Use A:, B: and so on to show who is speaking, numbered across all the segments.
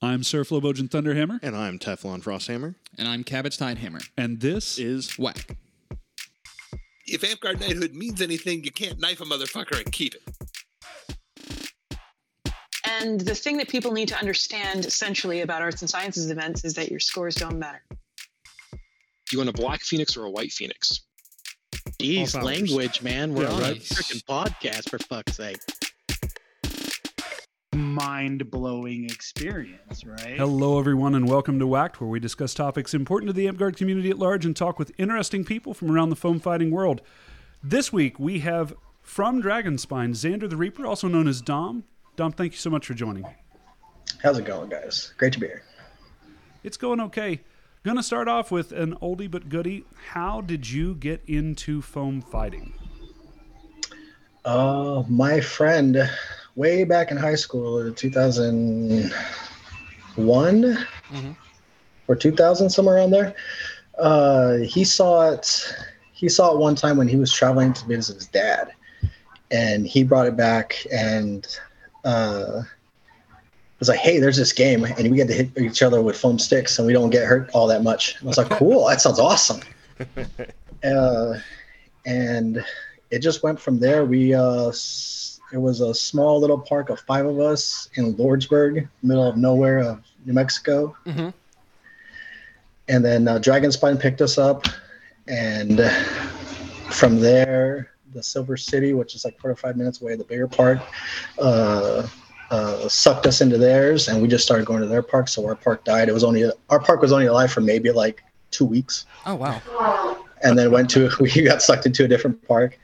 A: I'm Sir Flobogen Thunderhammer,
B: And I'm Teflon Frosthammer.
C: And I'm Cabbage Tide Hammer.
A: and this
B: Is
C: Whack.
D: If Amtgard knighthood means anything, you can't knife a motherfucker and keep it.
E: And the thing that people need to understand essentially about arts and sciences events is that your scores don't matter.
F: Do you want a black phoenix or a white phoenix?
G: Jeez, language, man. We're
A: Yeah,
G: on
A: right.
G: a freaking podcast for fuck's sake.
H: Mind blowing experience, right?
A: Hello, everyone, and welcome to WACT, where we discuss topics important to the Amtgard community at large and talk with interesting people from around the foam fighting world. This week, we have from Dragonspine, Xander the Reaper, also known as Dom. Dom, thank you so much for joining.
I: How's it going, guys? Great to be here.
A: It's going okay. Gonna start off with an oldie but goodie. How did you get into foam fighting?
I: Uh, my friend, way back in high school, 2001 or 2000, somewhere around there, uh, he saw it. He saw it one time when he was traveling to visit his dad, and he brought it back and uh, was like, "Hey, there's this game, and we get to hit each other with foam sticks, and we don't get hurt all that much." And I was like, "Cool, that sounds awesome." uh, and it just went from there. We uh, it was a small little park of five of us in Lordsburg, middle of nowhere of New Mexico.
C: Mhm.
I: And then uh, Dragonspine picked us up, and from there, the Silver City, which is like four or five minutes away, the bigger park, uh, uh, sucked us into theirs, and we just started going to their park. So our park died. It was only our park was only alive for maybe like two weeks
C: Oh, wow.
I: and then went to we got sucked into a different park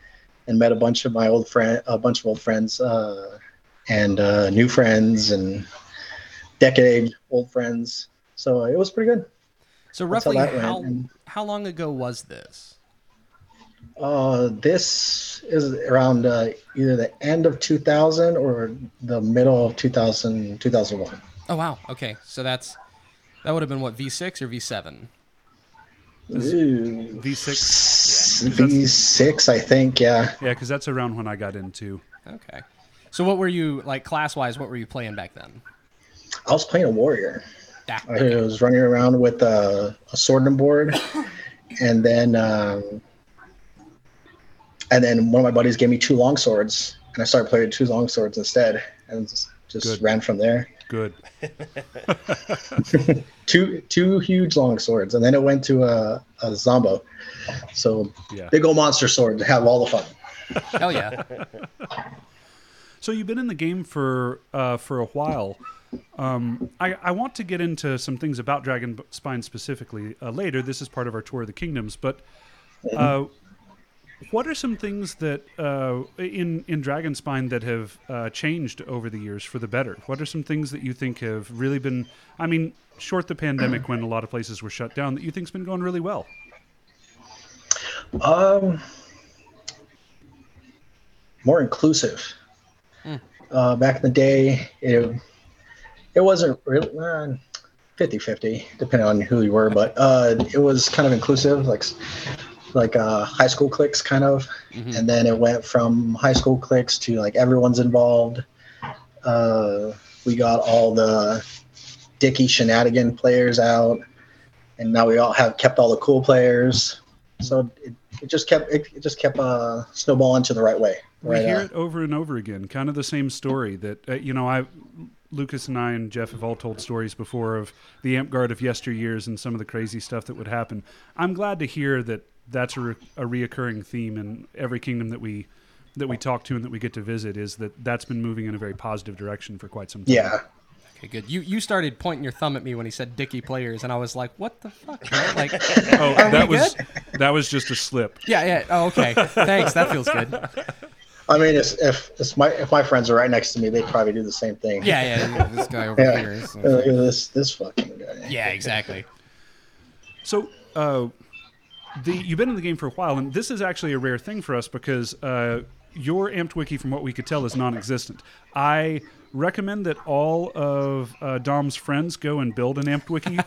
I: and met a bunch of my old friend a bunch of old friends uh, and uh, new friends and decade old friends so it was pretty good
J: So
I: That's how
J: roughly how
I: and-
J: how long ago was this?
I: uh, this is around uh, either the end of 2000 or the middle of 2000 2001
J: Oh wow. Okay. So that's that would have been what V6 or V7?
I: Ooh.
A: V6?
I: V6 i think yeah
A: Yeah, because that's around when I got into.
J: Okay. So what were you like class wise? What were you playing back then?
I: i was playing a warrior
J: Ah,
I: I was running around with a, a sword and board, and then um, and then one of my buddies gave me two long swords, and I started playing two long swords instead, and just, just ran from there.
A: Good.
I: Two two huge long swords, and then it went to a, a zombo, so
A: Yeah.
I: big old monster sword to have all the fun.
J: Hell yeah.
A: So you've been in the game for uh, for a while. Um, I, I want to get into some things about Dragon Spine specifically uh, later. This is part of our tour of the kingdoms, but uh, what are some things that uh, in in Dragon Spine that have uh, changed over the years for the better? What are some things that you think have really been? I mean, short the pandemic when a lot of places were shut down, that you think's been going really well.
I: Um, more inclusive. Uh, back in the day, it, it wasn't really uh, 50-50, depending on who you were, but uh, it was kind of inclusive, like like uh, high school cliques, kind of. And then it went from high school cliques to like everyone's involved. Uh, we got all the dicky shenanigan players out, and now we all have kept all the cool players. So it, it just kept it, it just kept uh, snowballing to the right way.
A: We hear
I: uh,
A: it over and over again, kind of the same story that uh, you know. I, Lucas and I and Jeff have all told stories before of the Amtgard of yesteryears and some of the crazy stuff that would happen. I'm glad to hear that that's a, re- a reoccurring theme in every kingdom that we that we talk to and that we get to visit. Is that that's been moving in a very positive direction for quite some time.
I: yeah.
J: Okay, good. You you started pointing your thumb at me when he said Dicky players, and I was like, what the fuck? man? Like,
A: Oh,
J: Are
A: that
J: we
A: was
J: good?
A: that was just a slip.
J: yeah, yeah. Oh, okay. Thanks. That feels good.
I: I mean, it's, if it's my if my friends are right next to me, they'd probably do the same thing.
J: Yeah, yeah, yeah.
C: This guy over
I: Yeah.
C: here is.
I: Uh, this this fucking guy.
J: Yeah, exactly.
A: So, uh, the you've been in the game for a while, and this is actually a rare thing for us because uh, your AmtWiki, from what we could tell, is non-existent. I recommend that all of uh, Dom's friends go and build an AmtWiki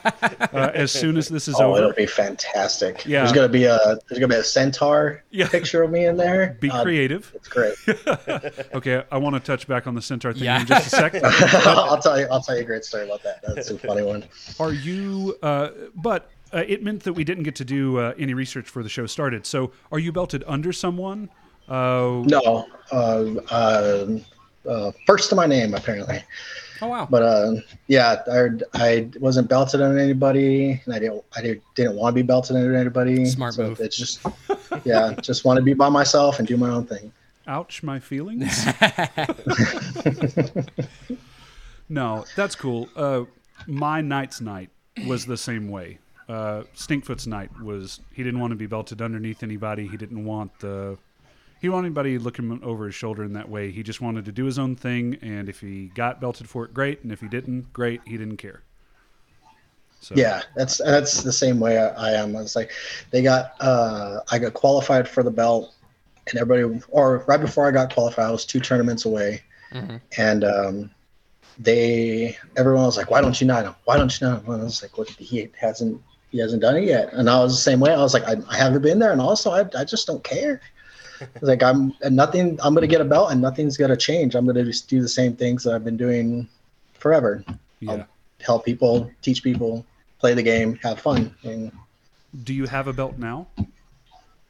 A: uh, as soon as this is
I: Oh, it'll be fantastic.
A: Yeah.
I: There's gonna be a there's gonna be a centaur
A: Yeah.
I: picture of me in there.
A: Be
I: Uh,
A: creative.
I: it's great.
A: Okay, I want to touch back on the centaur thing
J: Yeah.
A: in just a second.
I: I'll tell you. I'll tell you a great story about that. That's a funny one.
A: Are you? Uh, but uh, it meant that we didn't get to do uh, any research for the show started. So, are you belted under someone? Uh,
I: No, uh, uh, uh, first to my name apparently.
J: Oh wow.
I: But uh, yeah, I, I wasn't belted on anybody, and I didn't I didn't, didn't want to be belted on anybody.
J: Smart
I: so
J: move.
I: It's just yeah, just want to be by myself and do my own thing.
A: Ouch, my feelings. no, that's cool. Uh, my knight's knight was the same way. Uh, Stinkfoot's knight was he didn't want to be belted underneath anybody. He didn't want the he didn't anybody looking over his shoulder in that way. He just wanted to do his own thing, and if he got belted for it, great. And if he didn't, great. He didn't care. So
I: Yeah, that's that's the same way I, am. I am. It's like they got uh, I got qualified for the belt, and everybody or right before I got qualified, I was two tournaments away,
J: Mhm.
I: and um, they everyone was like, "Why don't you knight him? Why don't you knight him?" And I was like, "What? He hasn't he hasn't done it yet." And I was the same way. I was like, "I, I haven't been there, and also I, I just don't care." It's like I'm and nothing. I'm gonna get a belt, and nothing's gonna change. I'm gonna just do the same things that I've been doing forever
A: yeah.
I: help people, teach people, play the game, have fun. And
A: Do you have a belt now?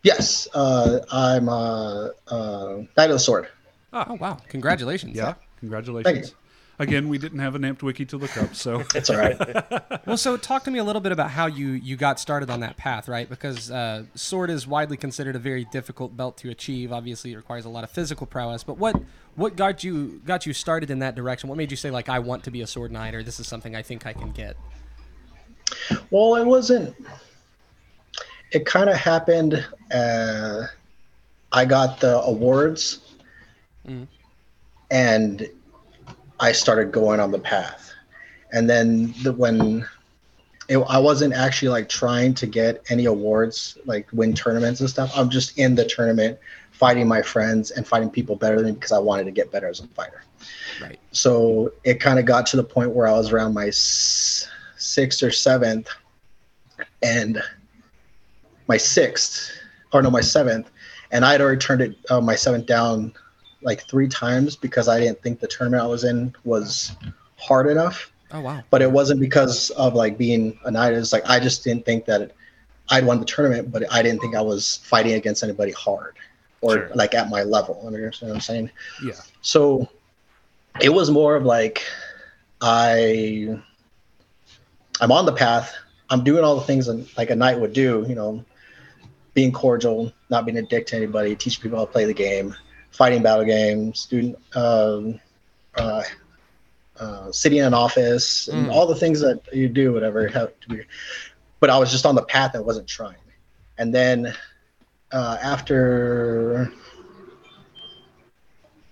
I: yes, uh, I'm uh, uh, Knight of the Sword.
J: Oh wow. Congratulations.
A: Yeah. Congratulations. Again, we didn't have an AmtWiki to look up, so
I: It's all right.
J: Well, so talk to me a little bit about how you you got started on that path, right? Because uh, sword is widely considered a very difficult belt to achieve. Obviously, it requires a lot of physical prowess. But what what got you got you started in that direction? What made you say like I want to be a sword knight, or this is something I think I can get?
I: well, it wasn't. It kind of happened. Uh, I got the awards,
J: Mhm.
I: and I started going on the path. And then the, when it, I wasn't actually like trying to get any awards, like win tournaments and stuff. I'm just in the tournament, fighting my friends and fighting people better than me because I wanted to get better as a fighter.
J: Right.
I: So it kind of got to the point where I was around my s- sixth or seventh, and my sixth, or no, my seventh, and I had already turned it uh, my seventh down like three times because I didn't think the tournament I was in was hard enough.
J: Oh wow.
I: But it wasn't because of like being a knight. It's like I just didn't think that I'd won the tournament, but I didn't think I was fighting against anybody hard or
A: Sure.
I: like at my level. You Understand what I'm saying?
A: yeah.
I: So it was more of like I I'm on the path. I'm doing all the things that, like a knight would do, you know, being cordial, not being a dick to anybody, teaching people how to play the game, fighting battle games, student, um, uh, uh, sitting in an office, and
J: Mm.
I: all the things that you do, whatever. Have to be. But I was just on the path and wasn't trying. And then uh, after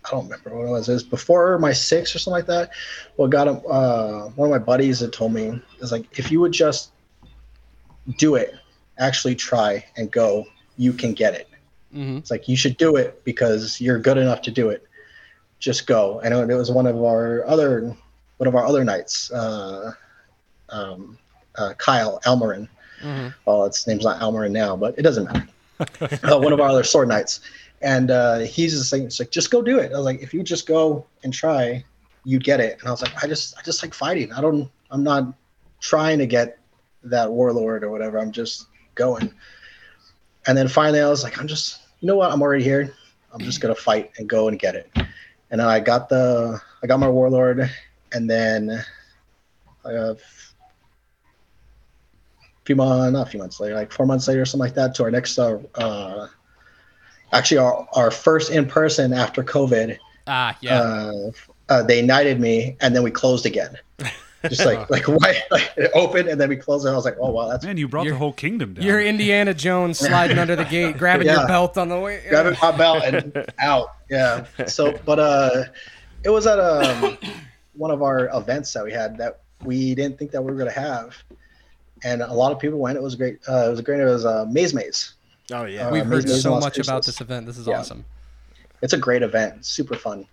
I: I don't remember what it was. It was before my six or something like that. What got? Uh, one of my buddies had told me is like, if you would just do it, actually try and go, you can get it.
J: Mm-hmm.
I: It's like you should do it because you're good enough to do it. Just go. And it was one of our other one of our other knights, Uh, um, uh, Kyle Elmarin.
J: Mm-hmm.
I: Well, its name's not Elmarin now, but it doesn't matter. uh, one of our other sword knights, and uh, he's just saying, "It's like just go do it." I was like, "If you just go and try, you get it." And I was like, "I just, I just like fighting. I don't, I'm not trying to get that warlord or whatever. I'm just going." And then finally, I was like, "I'm just, you know what? I'm already here. I'm just gonna fight and go and get it." And then I got the, I got my warlord, and then. Uh, few months, not a few months later, like four months later, or something like that, to our next, uh, uh actually our, our first in person after COVID.
J: Ah, yeah.
I: Uh, uh, they knighted me, and then we closed again. Just like like why like it opened and then we closed it. I was like, oh wow, that's
A: Man, you brought the
J: You're-
A: whole kingdom down.
J: You're Indiana Jones sliding under the gate, grabbing your belt on the way.
I: grabbing my belt and out. Yeah. So, but uh, it was at um one of our events that we had that we didn't think that we were gonna have, and a lot of people went. It was great. Uh, it was great. It was uh, Maze Maze.
B: Oh yeah.
I: Uh,
J: We've heard
I: Maze Maze
J: so
I: Las
J: much about this event. This is
I: Yeah.
J: awesome.
I: It's a great event. Super fun.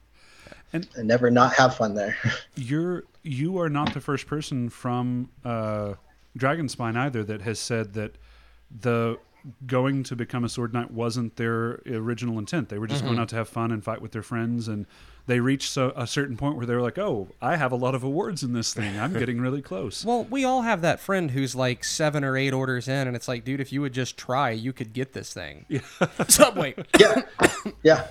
A: And-
I: and never not have fun there.
A: You're you are not the first person from uh, Dragonspine either that has said that the going to become a sword knight wasn't their original intent. They were just going out to have fun and fight with their friends, and they reached so, a certain point where they were like, "Oh, I have a lot of awards in this thing. I'm getting really close."
J: Well, we all have that friend who's like seven or eight orders in, and it's like, dude, if you would just try, you could get this thing. Yeah. Subway.
I: yeah, yeah.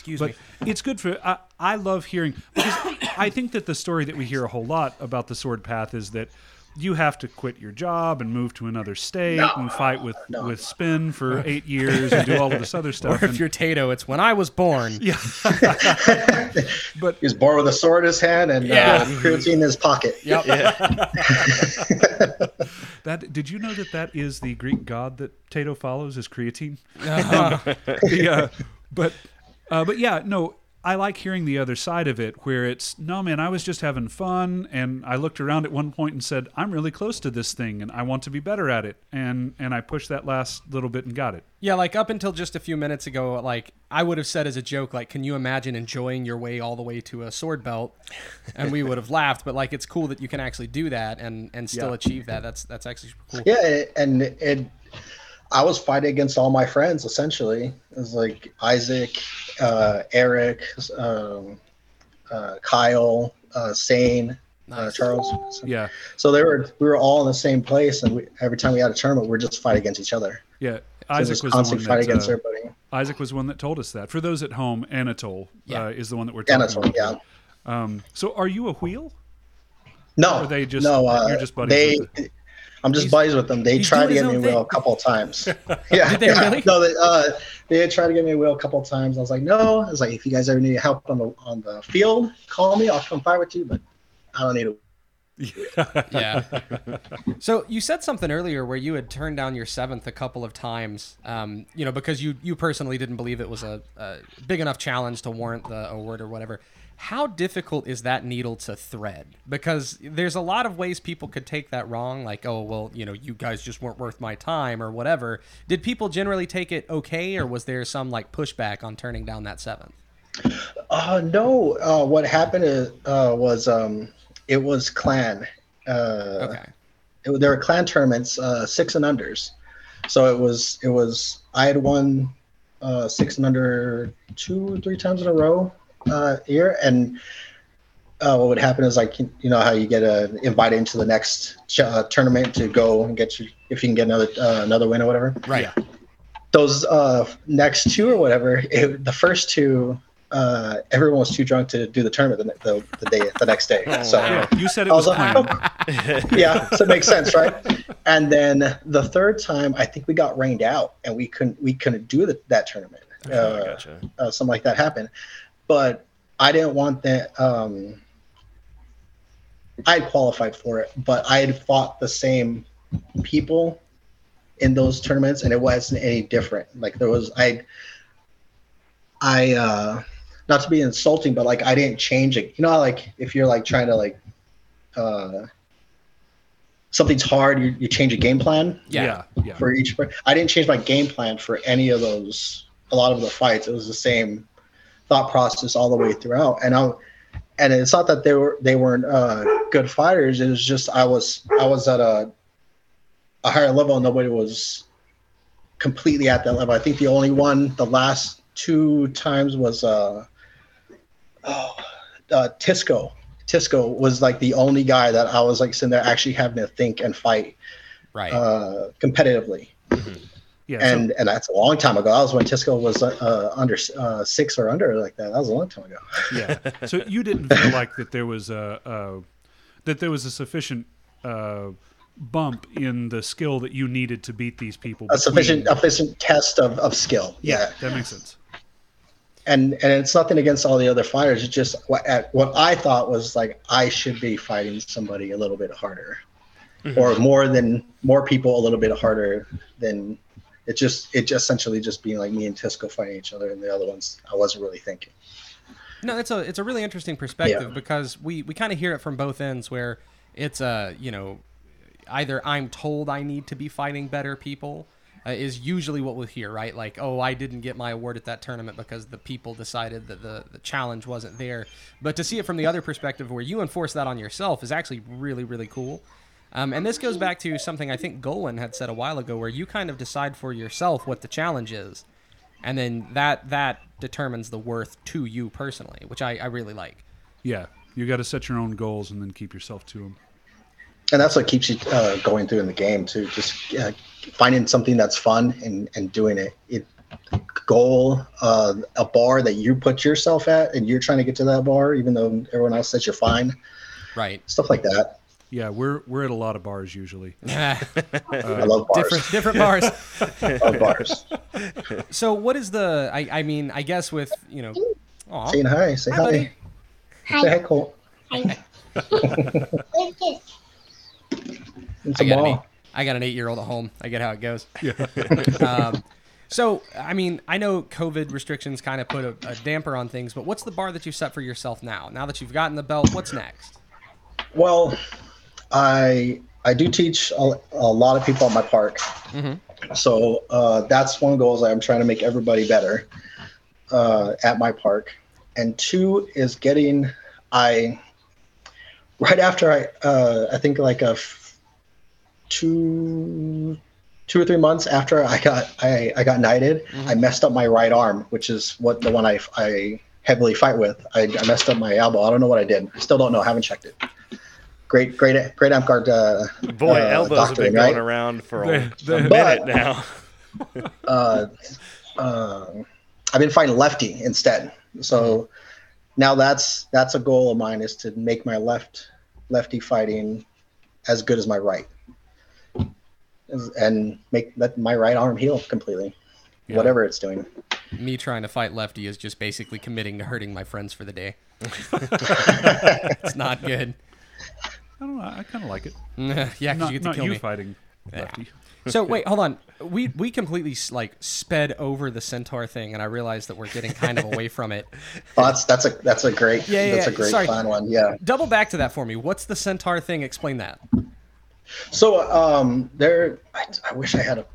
J: Excuse
A: but
J: me.
A: it's good for I, I love hearing because i think that the story that we hear a whole lot about the sword path is that you have to quit your job and move to another state and fight with with spin for eight years and do all of this other
J: Or
A: stuff
J: if
A: and-
J: you're Tato, it's when I was born.
A: yeah but
I: He was born with a sword in his hand and
J: Yeah.
I: uh, creatine in his pocket.
J: Yep.
A: that did you know that that is the greek god that tato follows is creatine
J: Uh-huh.
A: the, uh, but uh, but yeah, no, I like hearing the other side of it, where it's no man, I was just having fun, and I looked around at one point and said, I'm really close to this thing, and I want to be better at it, and and I pushed that last little bit and got it.
J: Yeah, like up until just a few minutes ago, like I would have said as a joke, like, can you imagine enjoying your way all the way to a sword belt? And we would have laughed, but like it's cool that you can actually do that and and still
A: Yeah.
J: achieve that. That's that's actually cool.
I: Yeah, it- and it, I was fighting against all my friends essentially. It was like Isaac, uh, Eric, um, uh, Kyle, uh, Sane, uh,
J: Nice.
I: Charles.
A: Yeah,
I: So they were we were all in the same place, and we, every time we had a tournament, we are just fighting against each other.
A: yeah.
I: So
A: Isaac
I: just
A: was the one
I: fight
A: that
I: against
A: uh,
I: everybody.
A: Isaac was the one that told us that. For those at home, Anatole
J: Yeah.
A: uh, is the one that we're talking
I: Anatole,
A: about.
I: yeah.
A: Um, so are you a wheel?
I: No,
A: Or they just-
I: no. Uh,
A: you're just buddies
I: they,
A: with
I: I'm just
J: He's-
I: buddies with them. They tried to get me a wheel a couple of times. Yeah,
J: Did they
I: yeah.
J: really?
I: No, they uh, they had tried to get me a wheel a couple of times. I was like, no. I was like, if you guys ever need help on the on the field, call me. I'll come fight with you. But I don't need a.
J: yeah. So you said something earlier where you had turned down your seventh a couple of times, um, you know, because you you personally didn't believe it was a, a big enough challenge to warrant the award or whatever. How difficult is that needle to thread? Because there's a lot of ways people could take that wrong, like, oh, well, you know, you guys just weren't worth my time or whatever. Did people generally take it okay, or was there some like pushback on turning down that seventh?
I: Uh, no. Uh, what happened is, uh, was um, it was clan. Uh,
J: Okay.
I: it, there were clan tournaments, uh, six and unders. So it was it was I had won uh, six and under two or three times in a row uh, here, and uh, what would happen is like you know how you get uh, invited into the next ch- uh, tournament to go and get you if you can get another uh, another win or whatever.
J: Right. Yeah.
I: Those uh, next two or whatever, it, the first two. Uh, everyone was too drunk to do the tournament the, the, the day the next day. so
A: Yeah, you said it
I: I
A: was
I: was like,
A: planned.
I: yeah, so it makes sense, right? And then the third time, I think we got rained out, and we couldn't we couldn't do the, that tournament. Uh,
B: gotcha.
I: uh, something like that happened, but I didn't want that. Um, I had qualified for it, but I had fought the same people in those tournaments, and it wasn't any different. Like there was, I, I, uh, not to be insulting, but like I didn't change it. You know, like if you're like trying to like, uh, something's hard, you, you change a game plan
A: Yeah, yeah.
I: for each. I didn't change my game plan for any of those. A lot of the fights, it was the same thought process all the way throughout. And I, and it's not that they were they weren't uh, good fighters. It was just I was I was at a a higher level. and Nobody was completely at that level. I think the only one the last two times was uh, oh, uh Tisco. Tisco was like the only guy that I was like sitting there actually having to think and fight
J: Right.
I: uh, competitively.
A: Yeah. so-
I: And and that's a long time ago. That was when Tisco was uh, under uh, six or under like that. That was a long time ago.
A: yeah. So you didn't feel like that there was a, a that there was a sufficient uh, bump in the skill that you needed to beat these people.
I: A sufficient a sufficient test of, of skill. Yeah.
A: that makes sense.
I: And and it's nothing against all the other fighters. It's just what at, what I thought was like I should be fighting somebody a little bit harder, or more than more people a little bit harder than. It just it just essentially just being like me and Tisco fighting each other, and the other ones I wasn't really thinking.
J: No, it's a it's a really interesting perspective
I: Yeah.
J: because we we kind of hear it from both ends where it's a you know either I'm told I need to be fighting better people uh, is usually what we'll hear, right? Like, oh, I didn't get my award at that tournament because the people decided that the, the challenge wasn't there. But to see it from the other perspective, where you enforce that on yourself, is actually really, really cool. Um, and this goes back to something I think Golan had said a while ago, where you kind of decide for yourself what the challenge is, and then that that determines the worth to you personally, which I, I really like.
A: Yeah, you got to set your own goals and then keep yourself to them.
I: and that's what keeps you uh, going through in the game too. Just uh, finding something that's fun and and doing it. It goal uh, a bar that you put yourself at, and you're trying to get to that bar, even though everyone else says you're fine.
J: Right.
I: Stuff like that.
A: Yeah, we're we're at a lot of bars usually.
I: I love bars.
J: different different bars.
I: love bars.
J: So what is the? I, I mean, I guess with you know, aw,
I: Saying hi. Say
J: Hi,
I: hi.
J: buddy.
I: Say hi, Cole. It's
J: I
I: a
J: got, an eight. I got an eight-year-old at home. I get how it goes.
A: Yeah.
J: Um, so, I mean, I know COVID restrictions kind of put a, a damper on things, but what's the bar that you set for yourself now? Now that you've gotten the belt, what's next?
I: Well, I I do teach a, a lot of people at my park, so uh, that's one goal is I'm trying to make everybody better uh, at my park, and two is getting I right after I uh, I think like a f- two two or three months after I got I, I got knighted, I messed up my right arm, which is what the one I I heavily fight with. I, I messed up my elbow. I don't know what I did. I still don't know. I haven't checked it. Great, great, great Amp uh,
B: Boy,
I: uh,
B: elbows have been going
I: right?
B: around for a,
A: They-
B: a minute now.
I: uh, uh, I've been fighting lefty instead. So now that's that's a goal of mine is to make my left lefty fighting as good as my right, and make let my right arm heal completely,
A: Yeah.
I: whatever it's doing.
J: Me trying to fight lefty is just basically committing to hurting my friends for the day. it's not good.
A: I don't know. I kind of like it.
J: yeah, because you get to
A: not
J: kill
A: you
J: me.
A: fighting lefty.
J: So wait, hold on. We we completely like sped over the centaur thing, and I realized that we're getting kind of away from it.
I: Oh, that's that's a that's a great
J: Yeah, yeah,
I: that's a great
J: Sorry.
I: fun one. Yeah.
J: Double back to that for me. What's the centaur thing? Explain that.
I: So um, there, I, I wish I had a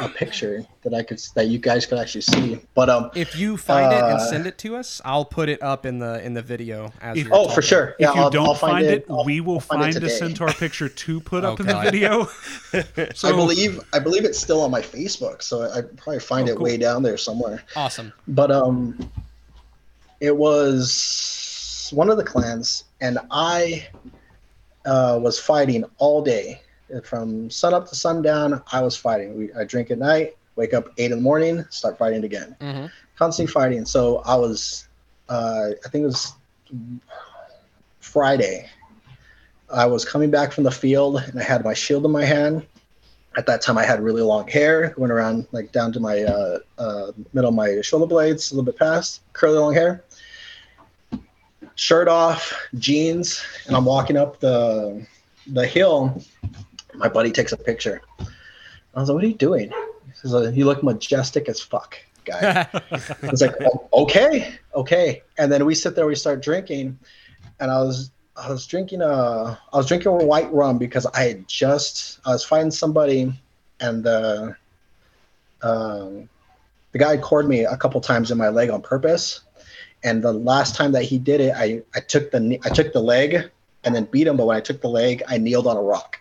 I: a picture that I could that you guys could actually see, but um,
J: If you find it and
I: Uh,
J: send it to us, I'll put it up in the in the video as
A: If-
I: oh
J: talking.
I: for sure.
A: If
I: Yeah,
A: you
I: I'll,
A: don't
I: I'll find, it, I'll-
A: we will
I: find,
A: find,
I: it
A: a centaur picture to put
J: Oh,
A: up in the video. so
I: I believe I believe it's still on my Facebook, so I probably find
A: Oh,
I: it
A: cool.
I: way down there somewhere.
J: Awesome.
I: But um, it was one of the clans, and I uh, was fighting all day from sun up to sundown. I was fighting. We, I drink at night, wake up eight in the morning, start fighting again,
J: Mhm.
I: constantly fighting. So I was, uh, I think it was Friday. I was coming back from the field, and I had my shield in my hand at that time I had really long hair, went around like down to my uh, uh, middle of my shoulder blades, a little bit past, curly long hair. Shirt off, jeans, and I'm walking up the the hill. My buddy takes a picture. I was like, "What are you doing?" He says, "You look majestic as fuck, guy." I was like, "Oh, "Okay, okay." And then we sit there, we start drinking, and I was I was drinking uh I was drinking white rum because I had just I was fighting somebody and the um the guy cored me a couple times in my leg on purpose. And the last time that he did it, I, I took the knee- I took the leg and then beat him. But when I took the leg, I kneeled on a rock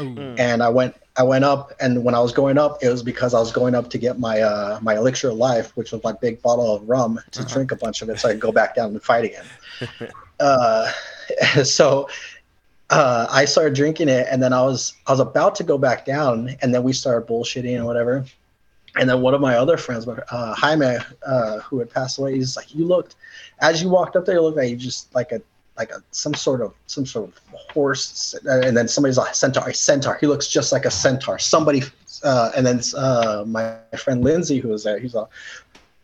J: Ooh.
I: and I went I went up and when I was going up, it was because I was going up to get my uh my elixir of life, which was my big bottle of rum to drink a bunch of it so I could go back down and fight again. uh so uh I started drinking it and then I was I was about to go back down and then we started bullshitting and whatever. And then one of my other friends, uh, Jaime, uh, who had passed away, he's like, "You looked, as you walked up there, you looked like you just like a like a some sort of some sort of horse." And then somebody's like centaur, a centaur. He looks just like a centaur. Somebody, uh, and then uh, my friend Lindsay, who was there, he's like,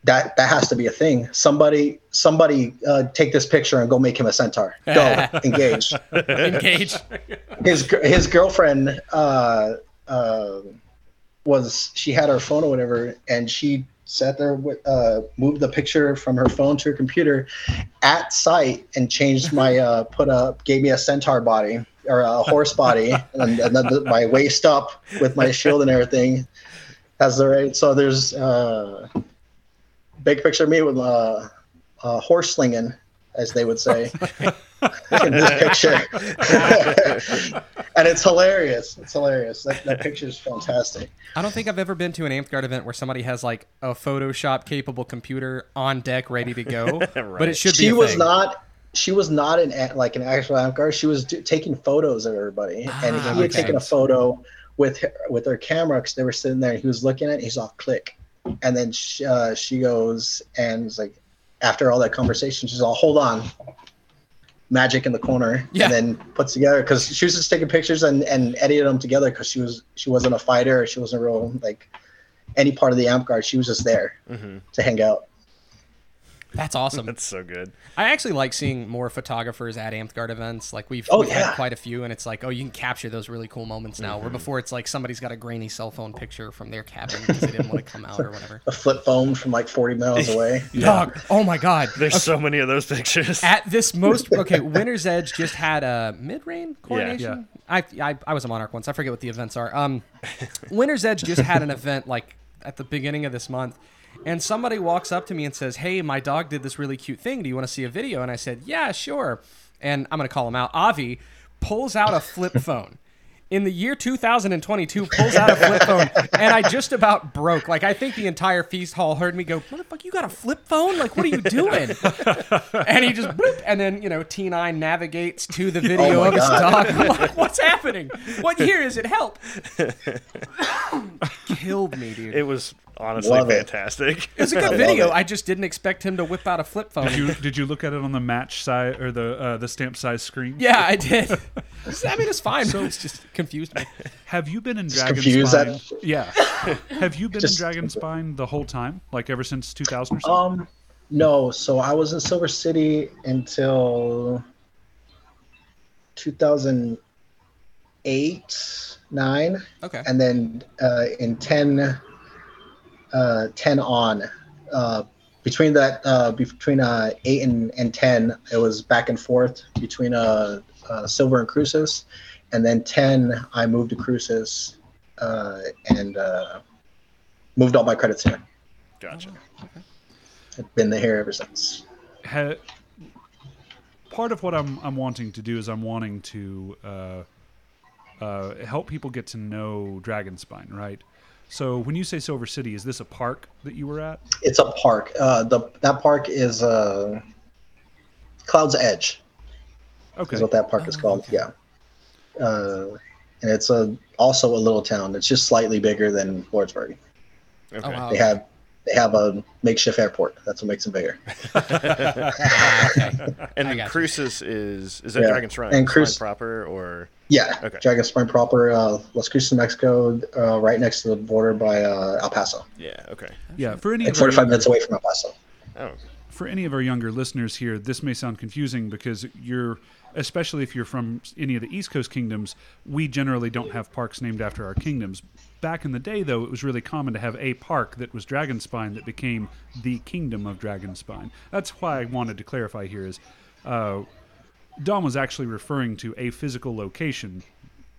I: "That that has to be a thing. Somebody, somebody, uh, take this picture and go make him a centaur. Go engage."
J: Engage.
I: his his girlfriend uh, uh, was she had her phone or whatever, and she sat there with uh, moved the picture from her phone to her computer at sight and changed my uh, put up gave me a centaur body or a horse body and, and then the, my waist up with my shield and everything. Has the right. So there's uh, big picture of me with uh, uh, horse slinging, as they would say, in this picture, and it's hilarious. It's hilarious. That, that picture is fantastic.
J: I don't think I've ever been to an Amtgard event where somebody has like a Photoshop capable computer on deck ready to go. But it should be.
I: She
J: a
I: was
J: thing.
I: not. She was not an like an actual Amcar. She was do, taking photos of everybody, and
J: Ah,
I: he had
J: okay.
I: taken a photo with her, with her camera because they were sitting there. and He was looking at. it. He's all click, and then she, uh, she goes and is like, after all that conversation, she's all, hold on, magic in the corner,
J: Yeah.
I: and then puts together because she was just taking pictures and and edited them together because she was she wasn't a fighter. She wasn't real like any part of the Amtgard. She was just there mm-hmm. to hang out.
J: That's awesome.
B: That's so good.
J: I actually like seeing more photographers at Amtgard events. Like we've,
I: Oh,
J: we've
I: yeah.
J: had quite a few, and it's like, oh, you can capture those really cool moments now. Where before it's like somebody's got a grainy cell phone picture from their cabin because they didn't want to come out or whatever.
I: A flip phone from like 40 miles away.
J: Dog, oh my god.
B: There's so many of those pictures.
J: At this most okay, Winter's Edge just had a mid reign coronation. I, I I was a monarch once. I forget what the events are. Um, Winter's Edge just had an event like at the beginning of this month, and somebody walks up to me and says, "Hey, my dog did this really cute thing. Do you want to see a video?" And I said, "Yeah, sure." And I'm gonna call him out. Avi pulls out a flip phone. In the year 2022, pulls out a flip phone, and I just about broke. Like I think the entire feast hall heard me go, "Motherfucker, you got a flip phone? Like what are you doing?" and he just bloop, and then you know T9 navigates to the oh video
I: Oh
J: of his
I: God.
J: dog. I'm like, what's happening? What year is it? Help! Killed me, dude.
B: It was honestly
I: Love it.
B: fantastic.
J: was a good
I: love
J: video.
I: it.
J: I just didn't expect him to whip out a flip phone.
A: Did you did you look at it on the match size or the uh, the stamp size screen?
J: yeah, I did. I mean, it's fine. but it's just confused me.
A: Have you been in
I: Just
A: Dragon Spine?
I: that-
A: Yeah. Have you been
I: Just-
A: in Dragon Spine the whole time, like ever since 2000 or so?
I: Um, no. So I was in Silver City until 2008, nine,
J: Okay.
I: and then uh, in 10, uh, 10 on. Uh, between that, uh, between uh, eight and, and 10, it was back and forth between uh, uh, Silver and Cruces. And then 10, I moved to Cruces uh, and uh, moved all my credits here.
B: Gotcha.
I: I've been there ever since.
A: ha- part of what I'm I'm wanting to do is I'm wanting to uh, uh, help people get to know Dragonspine, right? So when you say Silver City, is this a park that you were at?
I: It's a park. Uh, the that park is uh, Cloud's Edge.
A: Okay.
I: Is what that park is
J: Oh,
I: called.
J: okay.
I: Yeah. Uh, and it's a also a little town. It's just slightly bigger than Lordsburg.
B: Okay.
J: Oh, wow.
I: They have they have a makeshift airport. That's what makes them bigger.
J: Okay.
B: And then
J: got you.
B: Crucis is is that
I: Yeah.
B: Dragon Spine,
I: And
B: Shrine proper or
I: Yeah.
B: Okay.
I: Dragon Spine proper, uh, Las Cruces, Mexico, uh, right next to the border by uh, El Paso.
B: yeah? Okay.
A: yeah. For any
I: Like
A: of our
I: 45
A: younger-
I: minutes away from El Paso.
B: Oh,
A: for any of our younger listeners here, this may sound confusing because you're, especially if you're from any of the East Coast kingdoms, we generally don't have parks named after our kingdoms. Back in the day, though, it was really common to have a park that was Dragonspine that became the Kingdom of Dragonspine. That's why I wanted to clarify here is uh, Dom was actually referring to a physical location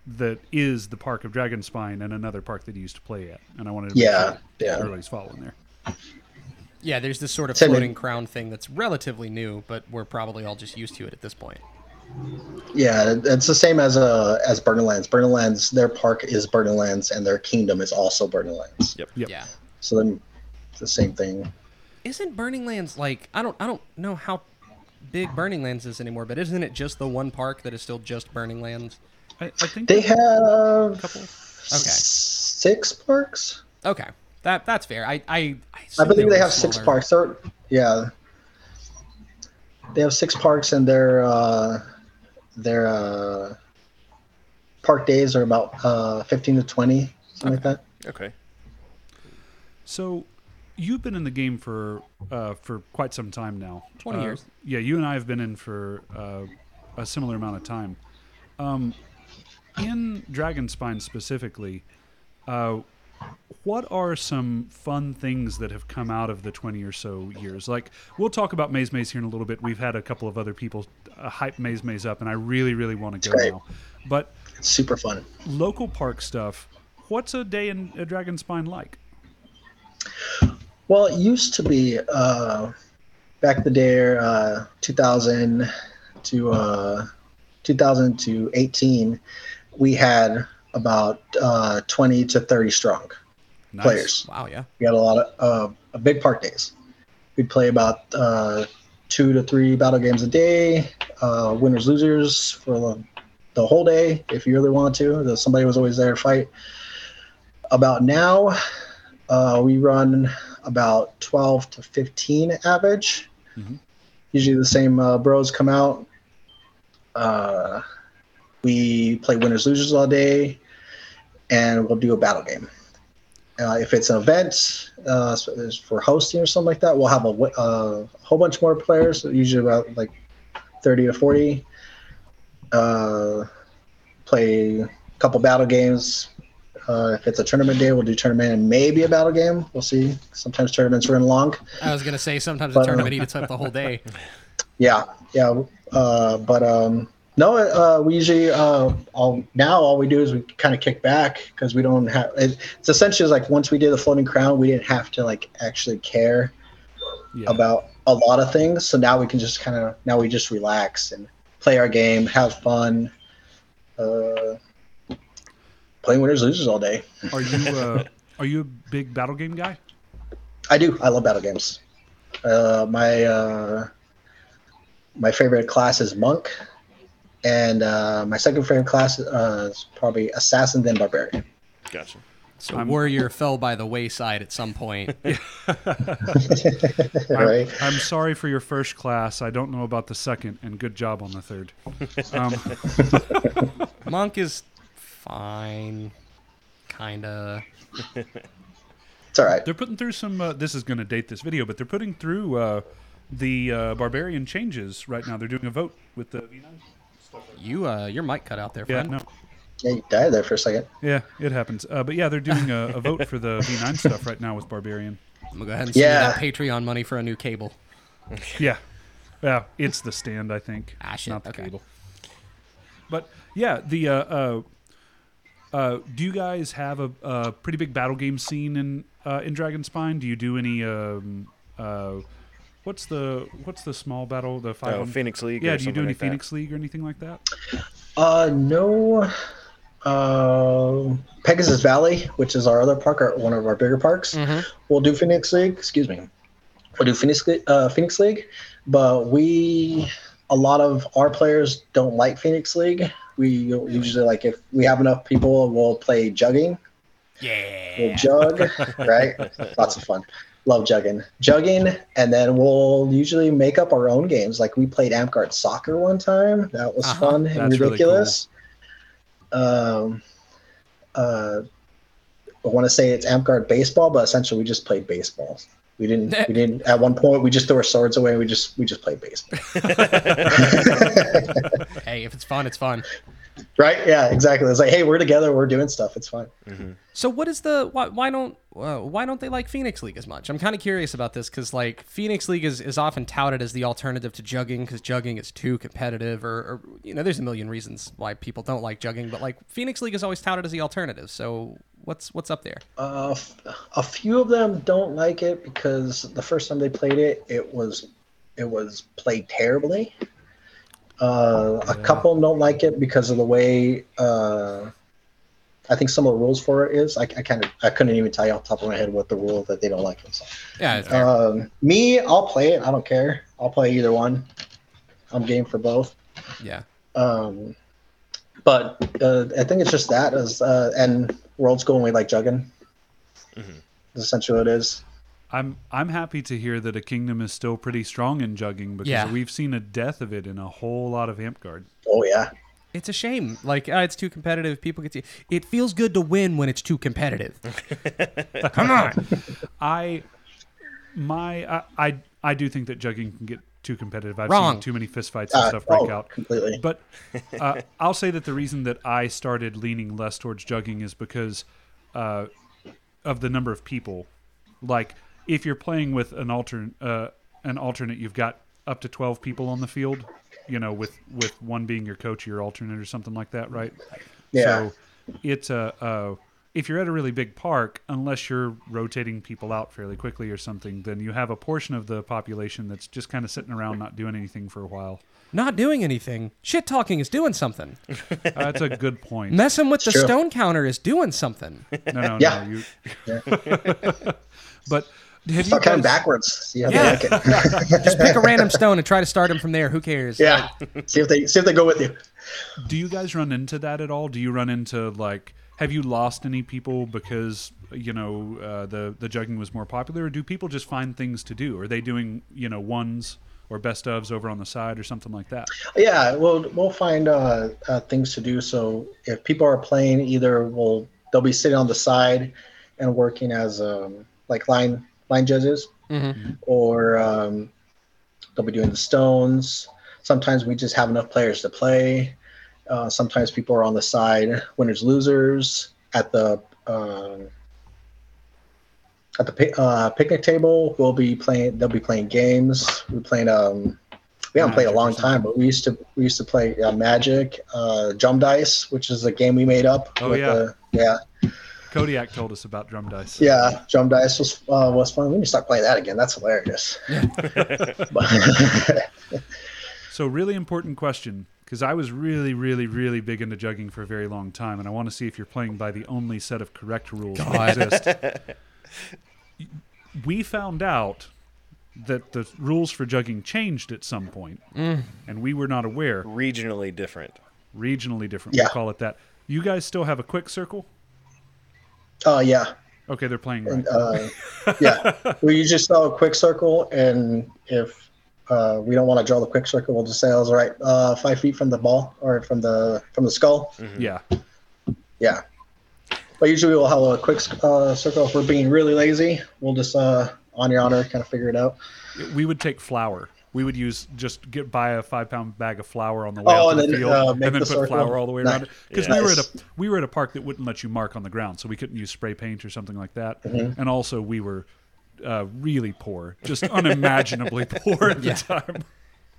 A: that is the park of Dragonspine and another park that he used to play at. And I wanted to make
I: Yeah,
A: sure
I: yeah.
A: everybody's following there.
J: Yeah, there's this sort of
I: Send me-
J: floating crown thing that's relatively new, but we're probably all just used to it at this point.
I: Yeah, it's the same as uh, as Burning Lands. Burning Lands, their park is Burning Lands, and their kingdom is also Burning Lands.
B: Yep.
A: Yep.
J: Yeah.
I: So then, it's the same thing.
J: Isn't Burning Lands like I don't I don't know how big Burning Lands is anymore, but isn't it just the one park that is still just Burning Lands?
A: I, I think
I: They have
J: Couple?
I: Okay, six parks.
J: Okay. That that's fair. I I I,
I: I believe
J: were
I: they have six parks. They're, yeah, they have six parks, and their uh, their uh, park days are about uh, fifteen to twenty, something like that.
B: Okay.
A: So, you've been in the game for uh, for quite some time now.
J: 20
A: Uh,
J: years.
A: Yeah, you and I have been in for uh, a similar amount of time. Um, in Dragonspine specifically, uh, what are some fun things that have come out of the 20 or so years? Like, we'll talk about Maze Maze here in a little bit. We've had a couple of other people uh, hype Maze Maze up, and I really, really want to go
I: great.
A: now. But
I: It's super fun.
A: local park stuff, what's a day in a Dragonspine like?
I: Well, it used to be uh, back the day, uh, 2000 to uh, 2000 to 18, we had about uh, 20 to 30 strong
A: Nice.
I: players.
J: Wow, yeah.
I: We had a lot of uh, big park days. We'd play about uh, two to three battle games a day, uh, winners losers for the, the whole day if you really wanted to. Somebody was always there to fight. About now, uh, we run about 12 to 15 average.
A: Mhm.
I: Usually the same uh, bros come out. Uh, we play winners losers all day, and we'll do a battle game. Uh, if it's an event uh, for hosting or something like that, we'll have a, uh, a whole bunch more players, usually about like 30 to 40. Uh, play a couple battle games. Uh, if it's a tournament day, we'll do tournament and maybe a battle game. We'll see. Sometimes tournaments run long.
J: I was gonna say sometimes
I: But,
J: a
I: uh,
J: tournament eats up the whole day.
I: Yeah, yeah. Uh, but um, no, uh, we usually uh, all now all we do is we kind of kick back because we don't have. It, it's essentially like once we did the floating crown, we didn't have to like actually care
A: Yeah.
I: about a lot of things. So now we can just kind of now we just relax and play our game, have fun, uh, playing winners losers all day.
A: Are you uh, are you a big battle game guy?
I: I do. I love battle games. Uh, my uh, my favorite class is monk, and uh, my second favorite class uh, is probably assassin then barbarian.
B: Gotcha.
J: So
A: I'm-
J: warrior fell by the wayside at some point.
I: right?
A: I'm, I'm sorry for your first class. I don't know about the second, and good job on the third. Um,
J: Monk is fine, kinda.
I: It's all right.
A: they're putting through some. Uh, this is going to date this video, but they're putting through uh, the uh, barbarian changes right now. They're doing a vote with the V9 stuff.
J: You uh, your mic cut out there,
A: Yeah,
J: friend.
A: no,
I: Yeah, you died there for a second.
A: yeah, it happens. Uh, but yeah, they're doing a, a vote for the V9 stuff right now with barbarian.
J: I'm gonna go ahead and send
I: Yeah.
J: that Patreon money for a new cable.
A: Yeah, yeah, it's the stand, I think,
J: Ah, shit,
A: not the
J: okay.
A: cable. But yeah, the uh, uh, uh, do you guys have a, a pretty big battle game scene in uh, in Dragon Spine? Do you do any? Um, uh, what's the what's the small battle? The five.
B: Oh, Phoenix League.
A: Yeah,
B: or
A: do you do any
B: like that.
A: Phoenix League or anything like that?
I: Uh, no. Uh, Pegasus Valley, which is our other park, our, one of our bigger parks. We'll do Phoenix League. Excuse me. We'll do Phoenix uh, Phoenix League, but we a lot of our players don't like Phoenix League. We usually like if we have enough people, we'll play jugging.
J: Yeah.
I: We'll jug, right? Lots of fun. Love jugging, jugging, and then we'll usually make up our own games. Like we played Amtgard Soccer one time. That was
J: Uh-huh.
I: fun and
A: That's really
I: ridiculous. Um, uh, I want to say it's Amtgard baseball, but essentially we just played baseball. We didn't. we didn't. At one point, we just threw our swords away. We just we just played baseball.
J: Hey, if it's fun, it's fun.
I: Right? Yeah, exactly. It's like, hey, we're together. We're doing stuff. It's fine.
J: So what is the why, why don't uh, why don't they like Phoenix League as much? I'm kind of curious about this because like Phoenix League is, is often touted as the alternative to jugging because jugging is too competitive or, or you know there's a million reasons why people don't like jugging, but like Phoenix League is always touted as the alternative. So what's what's up there?
I: Uh, f- a few of them don't like it because the first time they played it, it was it was played terribly. Uh, a couple don't like it because of the way uh, I think some of the rules for it is. I, I kind of I couldn't even tell you off the top of my head what the rule that they don't like it. So.
J: Yeah.
I: Um, me, I'll play it. I don't care. I'll play either one. I'm game for both.
J: yeah.
I: Um, but uh, I think it's just that is uh, and world school and we like jugging. That's essentially what it is.
A: I'm I'm happy to hear that a kingdom is still pretty strong in jugging because
J: Yeah.
A: we've seen a death of it in a whole lot of Amtgard.
I: Oh yeah.
J: It's a shame. Like uh, it's too competitive. People get to. It feels good to win when it's too competitive. Come on.
A: I my I, I I do think that jugging can get too competitive. I've
J: Wrong.
A: seen too many fistfights and
I: Uh,
A: stuff break
I: oh,
A: out.
I: completely.
A: But uh, I'll say that the reason that I started leaning less towards jugging is because uh, of the number of people. Like if you're playing with an alternate, uh, an alternate, you've got up to twelve people on the field. You know, with with one being your coach, your alternate, or something like that, right?
I: Yeah.
A: So it's a uh, if you're at a really big park, unless you're rotating people out fairly quickly or something, then you have a portion of the population that's just kind of sitting around not doing anything for a while.
J: Not doing anything. Shit talking is doing something.
A: Uh, that's a good point.
J: Messing with the
I: True.
J: stone counter is doing something.
A: No, no,
I: Yeah.
A: no. You,
I: Yeah.
A: but have you
I: Start counting
A: guys,
I: backwards. See how
J: Yeah.
I: they like it.
J: Just pick a random stone and try to start him from there. Who cares?
I: yeah. See if they see if they go with you.
A: do you guys run into that at all? Do you run into like have you lost any people because you know uh, the the jugging was more popular, or do people just find things to do? Are they doing you know ones or best ofs over on the side or something like that?
I: Yeah, we'll we'll find uh, uh, things to do. So if people are playing, either we'll they'll be sitting on the side and working as um, like line line judges,
J: Mhm.
I: or um, they'll be doing the stones. Sometimes we just have enough players to play. Uh, sometimes people are on the side, winners losers at the um, at the uh, picnic table. We'll be playing. They'll be playing games. We're playing. Um, we haven't played a long time, but we used to we used to play uh, Magic, uh, Drum Dice, which is a game we made up.
A: Oh, yeah.
I: The, yeah,
A: Kodiak told us about drum dice.
I: yeah. Drum Dice was uh, was fun. We need to start playing that again. That's hilarious.
A: So really important question because I was really, really, really big into jugging for a very long time, and I want to see if you're playing by the only set of correct rules that exist. we found out that the rules for jugging changed at some point, and we were not aware.
B: Regionally different.
A: Regionally different,
I: Yeah.
A: we'll call it that. You guys still have a quick circle?
I: Oh yeah,
A: Okay, they're playing right.
I: and, uh, yeah. We usually spell a quick circle, and if uh, we don't want to draw the quick circle, we'll just say, "I was right, uh, five feet from the ball or from the from the skull."
A: Yeah.
I: Yeah. But usually we'll have a quick uh, circle. If we're being really lazy, we'll just uh, on your honor kind of figure it out.
A: We would take flour. We would use just get buy a five pound bag of flour on the way
I: Oh,
A: out to
I: and
A: the
I: then,
A: field,
I: uh,
A: and then
I: the
A: put
I: circle.
A: flour all the way around it.
I: Nice.
A: Because we were at a we were at a park that wouldn't let you mark on the ground, so we couldn't use spray paint or something like that.
I: Mm-hmm.
A: And also, we were uh, really poor, just unimaginably poor at
J: Yeah.
A: the time.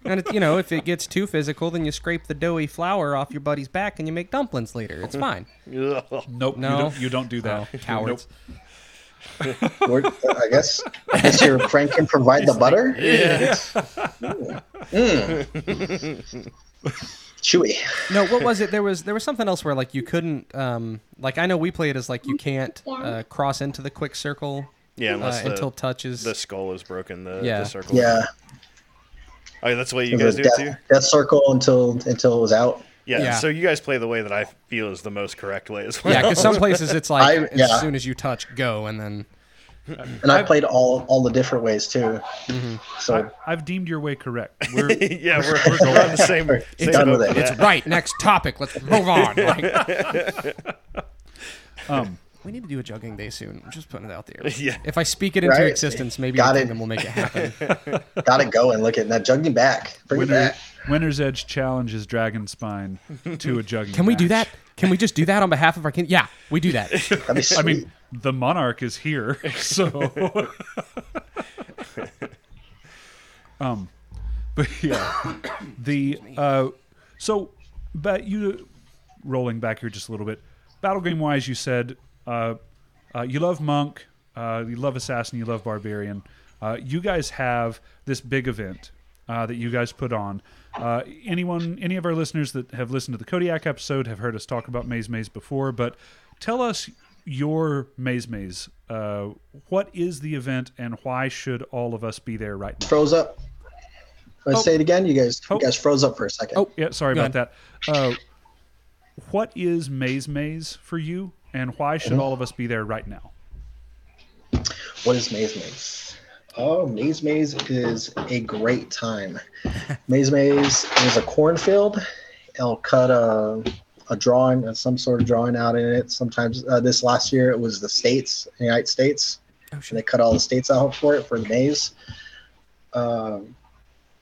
J: And it, you know, if it gets too physical, then you scrape the doughy flour off your buddy's back and you make dumplings later. It's fine.
A: Nope,
J: No.
A: you, don't, you don't do that.
J: Oh, cowards.
I: We're, I guess I guess your friend can provide the butter.
B: Yeah.
I: Chewy.
J: No, what was it? There was there was something else where like you couldn't um like I know we play it as like you can't uh, cross into the quick circle
B: Yeah,
J: uh,
B: unless the,
J: until touches.
B: the skull is broken, the,
J: Yeah.
B: the circle.
I: Yeah.
B: Oh, that's the way you
I: It
B: guys
I: was
B: do
I: death,
B: it too?
I: death circle until until it was out.
B: Yeah,
J: Yeah.
B: So you guys play the way that I feel is the most correct way as well.
J: yeah, because some places it's like
I: I-
J: as
I: yeah.
J: soon as you touch, go, and then
I: And I played all all the different ways too.
J: Mm-hmm.
I: So
A: I, I've deemed your way correct. We're,
B: yeah, we're, we're on the same,
I: We're
B: same
I: done with
B: for
I: it.
J: it's right. Next topic. Let's move on. Like,
A: um,
J: we need to do a jugging day soon. I'm just putting it out there.
B: Yeah.
J: If I speak it into
I: Right.
J: existence, maybe
I: Got
J: the
I: it.
J: kingdom will make it happen.
I: got it going. Look at that jugging back. Bring it back.
A: Winner's Edge challenges Dragon Spine to a jugging.
J: Can we do that? Can we just do that on behalf of our king? Yeah, we do that.
I: That'd be
A: I mean, the monarch is here, so. um, but yeah, the uh, so, but you rolling back here just a little bit. Battle game wise, you said uh, uh, you love monk, uh, you love assassin, you love barbarian. Uh, you guys have this big event uh, that you guys put on. Uh, anyone, any of our listeners that have listened to the Kodiak episode have heard us talk about Maze Maze before, but tell us your Maze Maze. Uh, what is the event and why should all of us be there right now?
I: froze up. Let's
A: Oh.
I: say it again. You guys,
A: Oh.
I: you guys froze up for a second.
J: Oh,
A: Yeah, sorry
J: Go
A: about that. Uh, what is Maze Maze for you, and why should all of us be there right now?
I: What is Maze Maze? Oh, Maze Maze is a great time. Maze Maze is a cornfield. I'll cut a, a drawing, some sort of drawing out in it. Sometimes uh, this last year it was the states, the United States.
J: Oh,
I: And they cut all the states out for it for the maze. Um,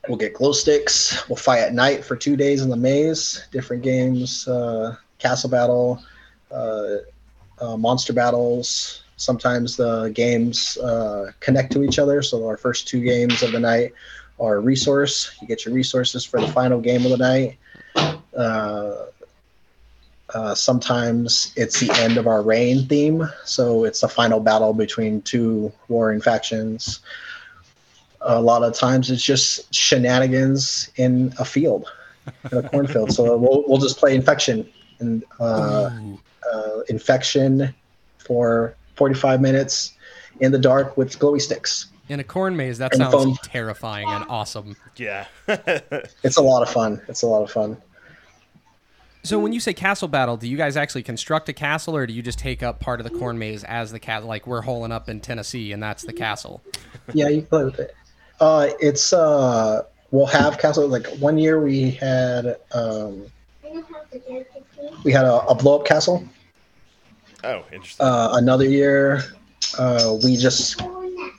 I: we'll get glow sticks. We'll fight at night for two days in the maze. Different games, uh, castle battle, uh, uh, monster battles. Sometimes the games uh, connect to each other. So our first two games of the night are resource. You get your resources for the final game of the night. Uh, Uh, sometimes it's the end of our reign theme, so it's the final battle between two warring factions. A lot of times it's just shenanigans in a field, in a cornfield. so we'll, we'll just play infection and uh, uh, infection for 45 minutes in the dark with glowy sticks.
J: In a corn maze, that
I: And
J: sounds
I: foam.
J: terrifying and awesome.
B: Yeah.
I: It's a lot of fun. It's a lot of fun.
J: So when you say castle battle, do you guys actually construct a castle, or do you just take up part of the corn maze as the castle? Like we're holing up in Tennessee, and that's the castle.
I: Yeah, you play with it. Uh, it's uh, we'll have castle. Like one year we had um, we had a, a blow up castle.
B: Oh, interesting.
I: Uh, another year, uh, we just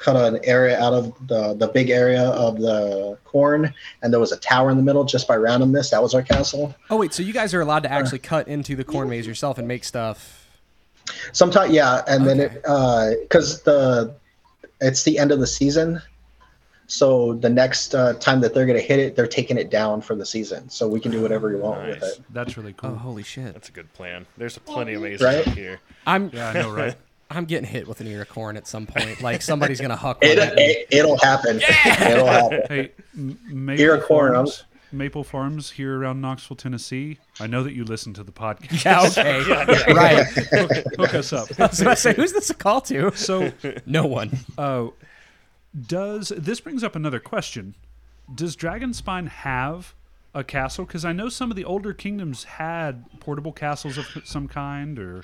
I: cut an area out of the the big area of the corn, and there was a tower in the middle just by randomness. That was our castle.
J: Oh wait, so you guys are allowed to actually cut into the corn maze yourself and make stuff?
I: Sometimes, yeah, and then it because the it's the end of the season, so the next uh, time that they're gonna hit it, they're taking it down for the season, so we can do whatever we want with it.
A: That's really cool.
J: Oh holy shit!
B: That's a good plan. There's plenty of mazes
I: Right?
B: up here.
J: I'm
A: Yeah, I know, right?
J: I'm getting hit with an ear of corn at some point. Like somebody's gonna huck one
I: It,
J: at me.
I: it it'll happen. Yeah! It'll happen.
A: Hey, M- Maple
I: Ear of corn,
A: Farms, Maple Farms here around Knoxville, Tennessee. I know that you listen to the podcast.
J: Yeah, okay, right.
A: hook, hook us up.
J: I was about to say, who's this a call to?
A: So,
J: No one.
A: uh, does this brings up another question? Does Dragon Spine have a castle? Because I know some of the older kingdoms had portable castles of some kind, or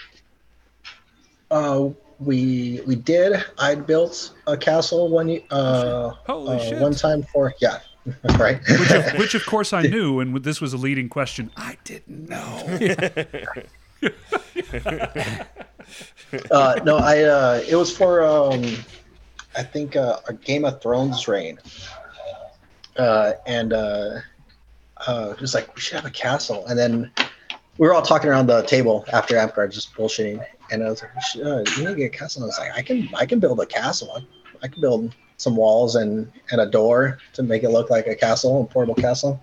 I: Uh, we we did. I built a castle one uh, uh,
A: shit.
I: one time for yeah, right.
A: which, of, which of course I knew, and this was a leading question. I didn't know.
I: uh, no, I uh, it was for um, I think uh, a Game of Thrones reign, uh, and uh, uh, just like we should have a castle, and then we were all talking around the table after Amtgard, just bullshitting, and I was like, we uh, you need to get a castle. And I was like, I can I can build a castle. I, I can build some walls and and a door to make it look like a castle, a portable castle,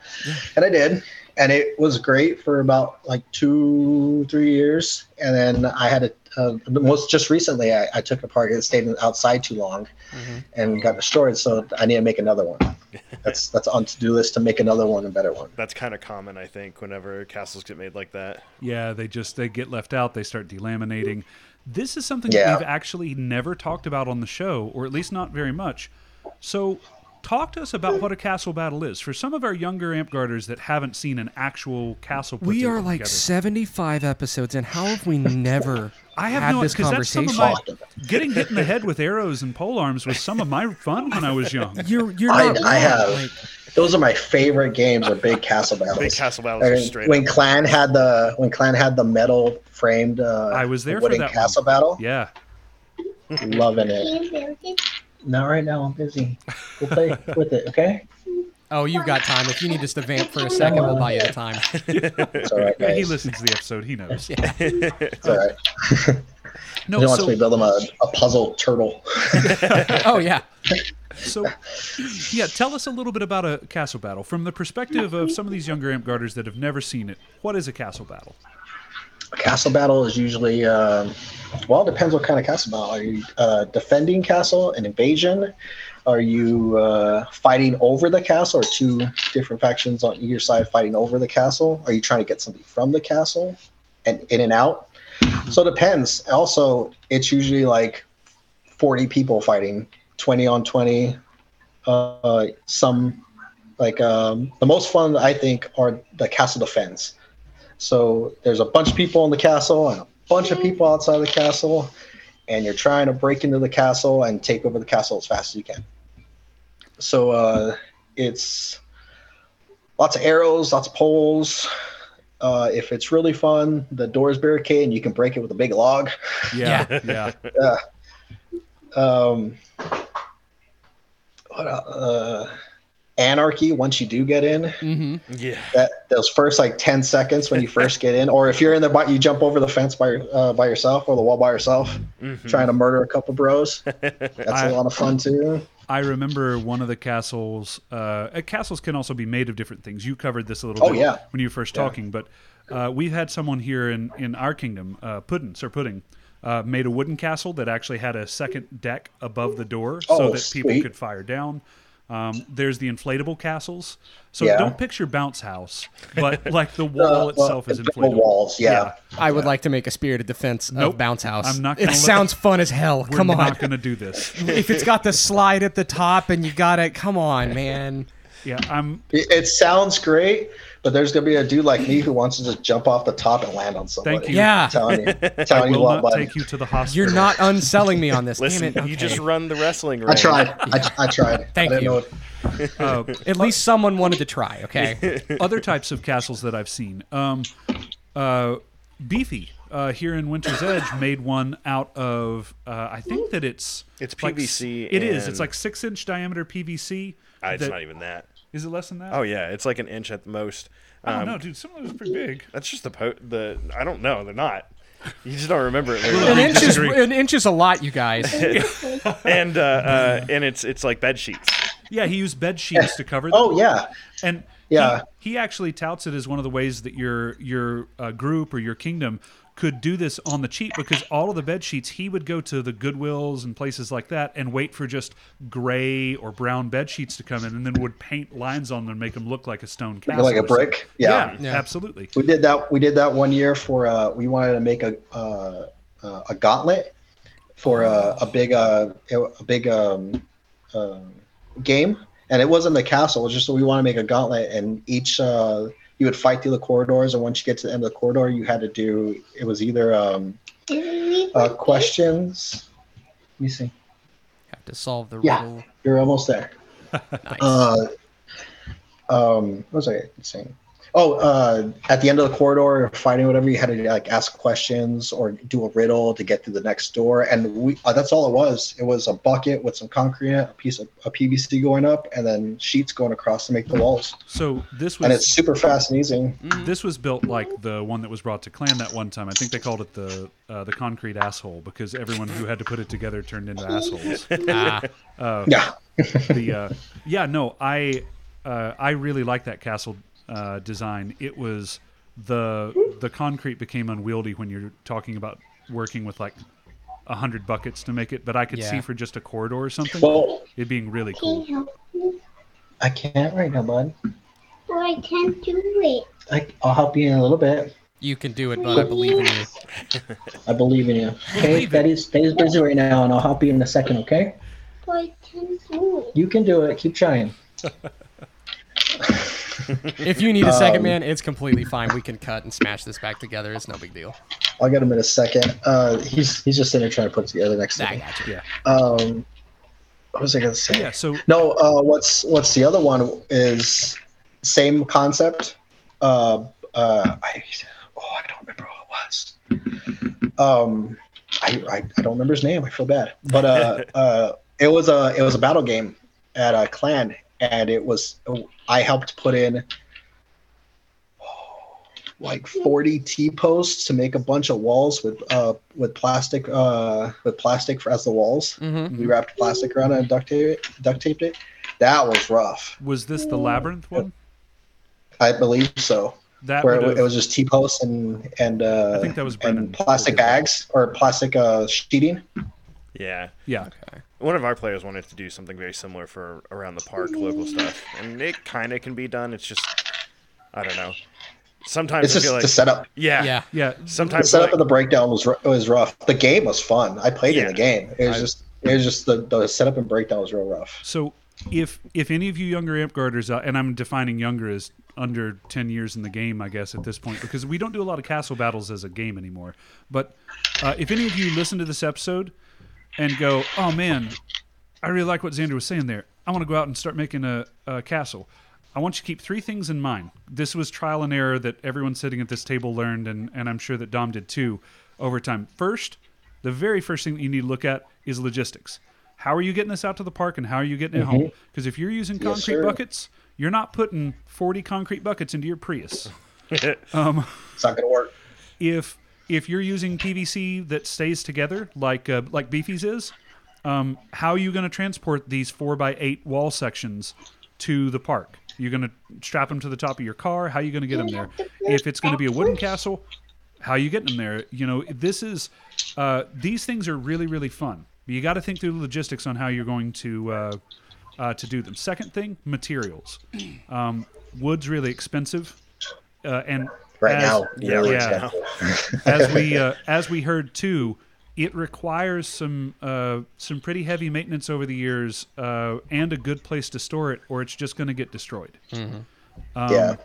I: and I did. And it was great for about like two, three years, and then I had to uh, most just recently I, I took it apart it stayed outside too long and got destroyed so i need to make another one that's that's on to-do list to make another one a better one
B: That's kind of common, I think, whenever castles get made like that.
A: Yeah, they just they get left out. They start delaminating. This is something
I: Yeah.
A: that we've actually never talked about on the show, or at least not very much. So, talk to us about what a castle battle is for some of our younger Amtgarders that haven't seen an actual castle. Put
J: We are
A: together.
J: like 75 episodes, and how have we never
A: I have
J: had
A: no
J: this
A: because that's some
J: conversation?
A: of my getting hit in the head with arrows and pole arms was some of my fun when I was young.
J: You're you're
I: I,
J: not
I: I
J: wrong.
I: have
J: Like,
I: those are my favorite games are big castle battles
B: Big castle battles
I: I
B: are straight
I: when
B: up.
I: clan had the when clan had the metal framed uh
A: I was there for
I: wooden
A: that one.
I: castle battle
A: Yeah,
I: loving it not right now i'm busy we'll play with it okay
J: oh, you've got time. If you need just to vamp for a second, we'll buy you the time.
I: it's all right
A: he listens to the episode. He knows.
I: it's all right
A: No,
I: he wants
A: so
I: me to build him a, a puzzle turtle
J: Oh yeah.
A: So, yeah, tell us a little bit about a castle battle from the perspective of some of these younger Amtgarders that have never seen it. What is a castle battle?
I: A castle battle is usually um, well it depends what kind of castle battle are you uh, defending castle an invasion are you uh, fighting over the castle or two different factions on either side fighting over the castle? Are you trying to get somebody from the castle and in and out? So it depends. Also it's usually like 40 people fighting 20 on 20 uh, some like um, the most fun i think are the castle defense. So there's a bunch of people in the castle and a bunch of people outside the castle, and you're trying to break into the castle and take over the castle as fast as you can. So uh, it's lots of arrows, lots of poles. Uh, if it's really fun, the door's barricade and you can break it with a big log.
A: Yeah, yeah.
I: Um, what, el- uh, anarchy once you do get in.
J: Mm-hmm.
B: Yeah.
I: That those first like ten seconds when you first get in, or if you're in the bu- you jump over the fence by uh, by yourself or the wall by yourself,
B: Mhm.
I: trying to murder a couple bros. That's
A: I-
I: a lot of fun too.
A: I remember one of the castles. Uh, uh, castles can also be made of different things. You covered this a little
I: Oh,
A: bit
I: yeah.
A: when you were first
I: Yeah.
A: talking, but uh, we've had someone here in, in our kingdom, uh, Puddin, Sir Pudding, uh, made a wooden castle that actually had a second deck above the door so
I: Oh,
A: that people could fire down. Um, there's the inflatable castles. So
I: Yeah.
A: don't picture bounce house, but like the wall
I: Uh,
A: itself
I: well,
A: is
I: the
A: inflatable.
I: walls, yeah.
J: I would like to make a spirited defense
A: Nope.
J: of Bounce House.
A: I'm not
J: It
A: gonna let-
J: sounds fun as hell.
A: We're
J: come on.
A: not going to do this.
J: if it's got the slide at the top and you got it, come on, man.
A: Yeah, I'm.
I: It, it sounds great, but there's gonna be a dude like me who wants to just jump off the top and land on somebody.
A: Thank you.
J: Yeah.
I: I'm telling you, telling you
A: will
I: what,
A: not
I: bud.
A: take you to the hospital.
J: You're not unselling me on this.
B: Listen,
J: Damn it.
B: you just run the wrestling ring.
I: I tried. I, I tried.
J: Thank
I: I
J: you.
I: Know it.
A: Uh,
J: At least someone wanted to try, okay?
A: other types of castles that I've seen. Um, uh, Beefy uh, here in Winter's Edge made one out of. Uh, I think that it's
B: It's
A: like s-
B: PVC
A: It is. It's like six inch diameter PVC.
B: Ah, it's
A: that-
B: not even that.
A: Is it less than that?
B: Oh yeah, it's like an inch at the most.
A: I don't
B: Um,
A: know, dude. Some of those are pretty big.
B: That's just the po- the. I don't know. They're not. You just don't remember it. very
J: An
B: well.
J: inch, is, an inch is a lot, you guys.
B: and uh, uh, and it's it's like bed sheets.
A: Yeah, he used bed sheets to cover them.
I: Oh yeah.
A: and
I: Yeah.
A: he, he actually touts it as one of the ways that your your uh, group or your kingdom could do this on the cheap because all of the bed sheets he would go to the goodwills and places like that and wait for just gray or brown bed sheets to come in and then would paint lines on them and make them look like a stone castle
I: like a brick. Yeah.
A: yeah, absolutely
I: We did that. We did that one year for. Uh, we wanted to make a uh, uh, a gauntlet for a, a big uh, a big um, uh, game, and it wasn't the castle. It was just we want to make a gauntlet, and each uh, you would fight through the corridors, and once you get to the end of the corridor, you had to do. It was either um, uh, questions. Let me see.
J: Have to solve the
I: Yeah.
J: riddle.
I: You're almost there.
J: Nice.
I: Uh, um, what was I saying? Oh, uh, at the end of the corridor, fighting whatever, you had to like ask questions or do a riddle to get to the next door, and we uh, that's all it was. It was a bucket with some concrete, in it, a piece of a PVC going up, and then sheets going across to make the walls.
A: so this was
I: And it's super fast and easy.
A: this was built like the one that was brought to clan that one time i think they called it the uh, the concrete asshole because everyone who had to put it together turned into assholes
J: Ah,
A: uh,
I: Yeah,
A: the uh, yeah no i uh, i really like that castle uh, design it was the the concrete became unwieldy when you're talking about working with like a hundred buckets to make it but i could
J: Yeah.
A: see for just a corridor or something
I: well,
A: it being really cool
I: I can't right now, bud.
C: Well, I can't do it.
I: I, I'll help you in a little bit.
J: you can do it, but I believe in you.
I: I believe in you. Okay, Betty's Betty's busy right now, and I'll help you in a second. Okay,
C: But I can't do it.
I: you can do it. Keep trying.
J: If you need a second,
I: Um,
J: man, it's completely fine. We can cut and smash this back together. It's no big deal.
I: I'll get him in a second. Uh, he's he's just sitting there trying to put it together next to
J: I got you.
A: yeah
I: Um, what was I gonna say?
A: yeah so
I: No, uh, what's what's the other one is same concept. Uh, uh, I oh I don't remember who it was. Um, I, I I don't remember his name. I feel bad, but uh, uh, it was a it was a battle game at a clan, and it was I helped put in like 40 T posts to make a bunch of walls with uh with plastic uh with plastic for, as the walls.
J: Mm-hmm.
I: We wrapped plastic around it and duct taped it. Duct taped it. That was rough.
A: was this the labyrinth one
I: I believe so.
A: that
I: Where it, it was just T posts and and uh,
A: I think that was Brennan.
I: and plastic bags or plastic uh, sheeting.
B: Yeah.
A: yeah
B: One of our players wanted to do something very similar for around the park, local stuff, and it kind of can be done. It's just, I don't know. Sometimes
I: It's
B: I
I: just
B: feel like
I: the setup.
B: yeah,
J: Yeah.
A: yeah
B: Sometimes The
I: setup
B: like,
I: of the breakdown was was rough. The game was fun. I played in the game. It was
B: I-
I: just it was just the, the setup and breakdown was real rough.
A: So if if any of you younger Amtgarders, uh, and I'm defining younger as under 10 years in the game, I guess at this point, because we don't do a lot of castle battles as a game anymore. But uh, if any of you listen to this episode and go, "Oh man, I really like what Xander was saying there. I want to go out and start making a, a castle." I want you to keep three things in mind. This was trial and error that everyone sitting at this table learned, and, and I'm sure that Dom did too over time. First, the very first thing that you need to look at is logistics. how are you getting this out to the park and how are you getting it home? Because if you're using
I: Mm-hmm. Yes,
A: concrete buckets, you're not putting 40 concrete buckets into your Prius.
I: It's not gonna work.
A: if if you're using PVC that stays together, like uh, like Beefy's is, um, how are you going to transport these four by eight wall sections to the park? You're going to strap them to the top of your car. How are you going to get them there? If it's going to be a wooden castle, how are you getting them there? You know, this is uh, these things are really really fun. You got to think through the logistics on how you're going to uh, uh, to do them. Second thing, materials. Um, wood's really expensive, uh, and
I: Right
A: as-
I: now,
B: Yeah,
I: really
B: right
I: expensive.
A: as we uh, as we heard too, it requires some uh, some pretty heavy maintenance over the years uh, and a good place to store it, or it's just going to get destroyed. Um,
I: yeah.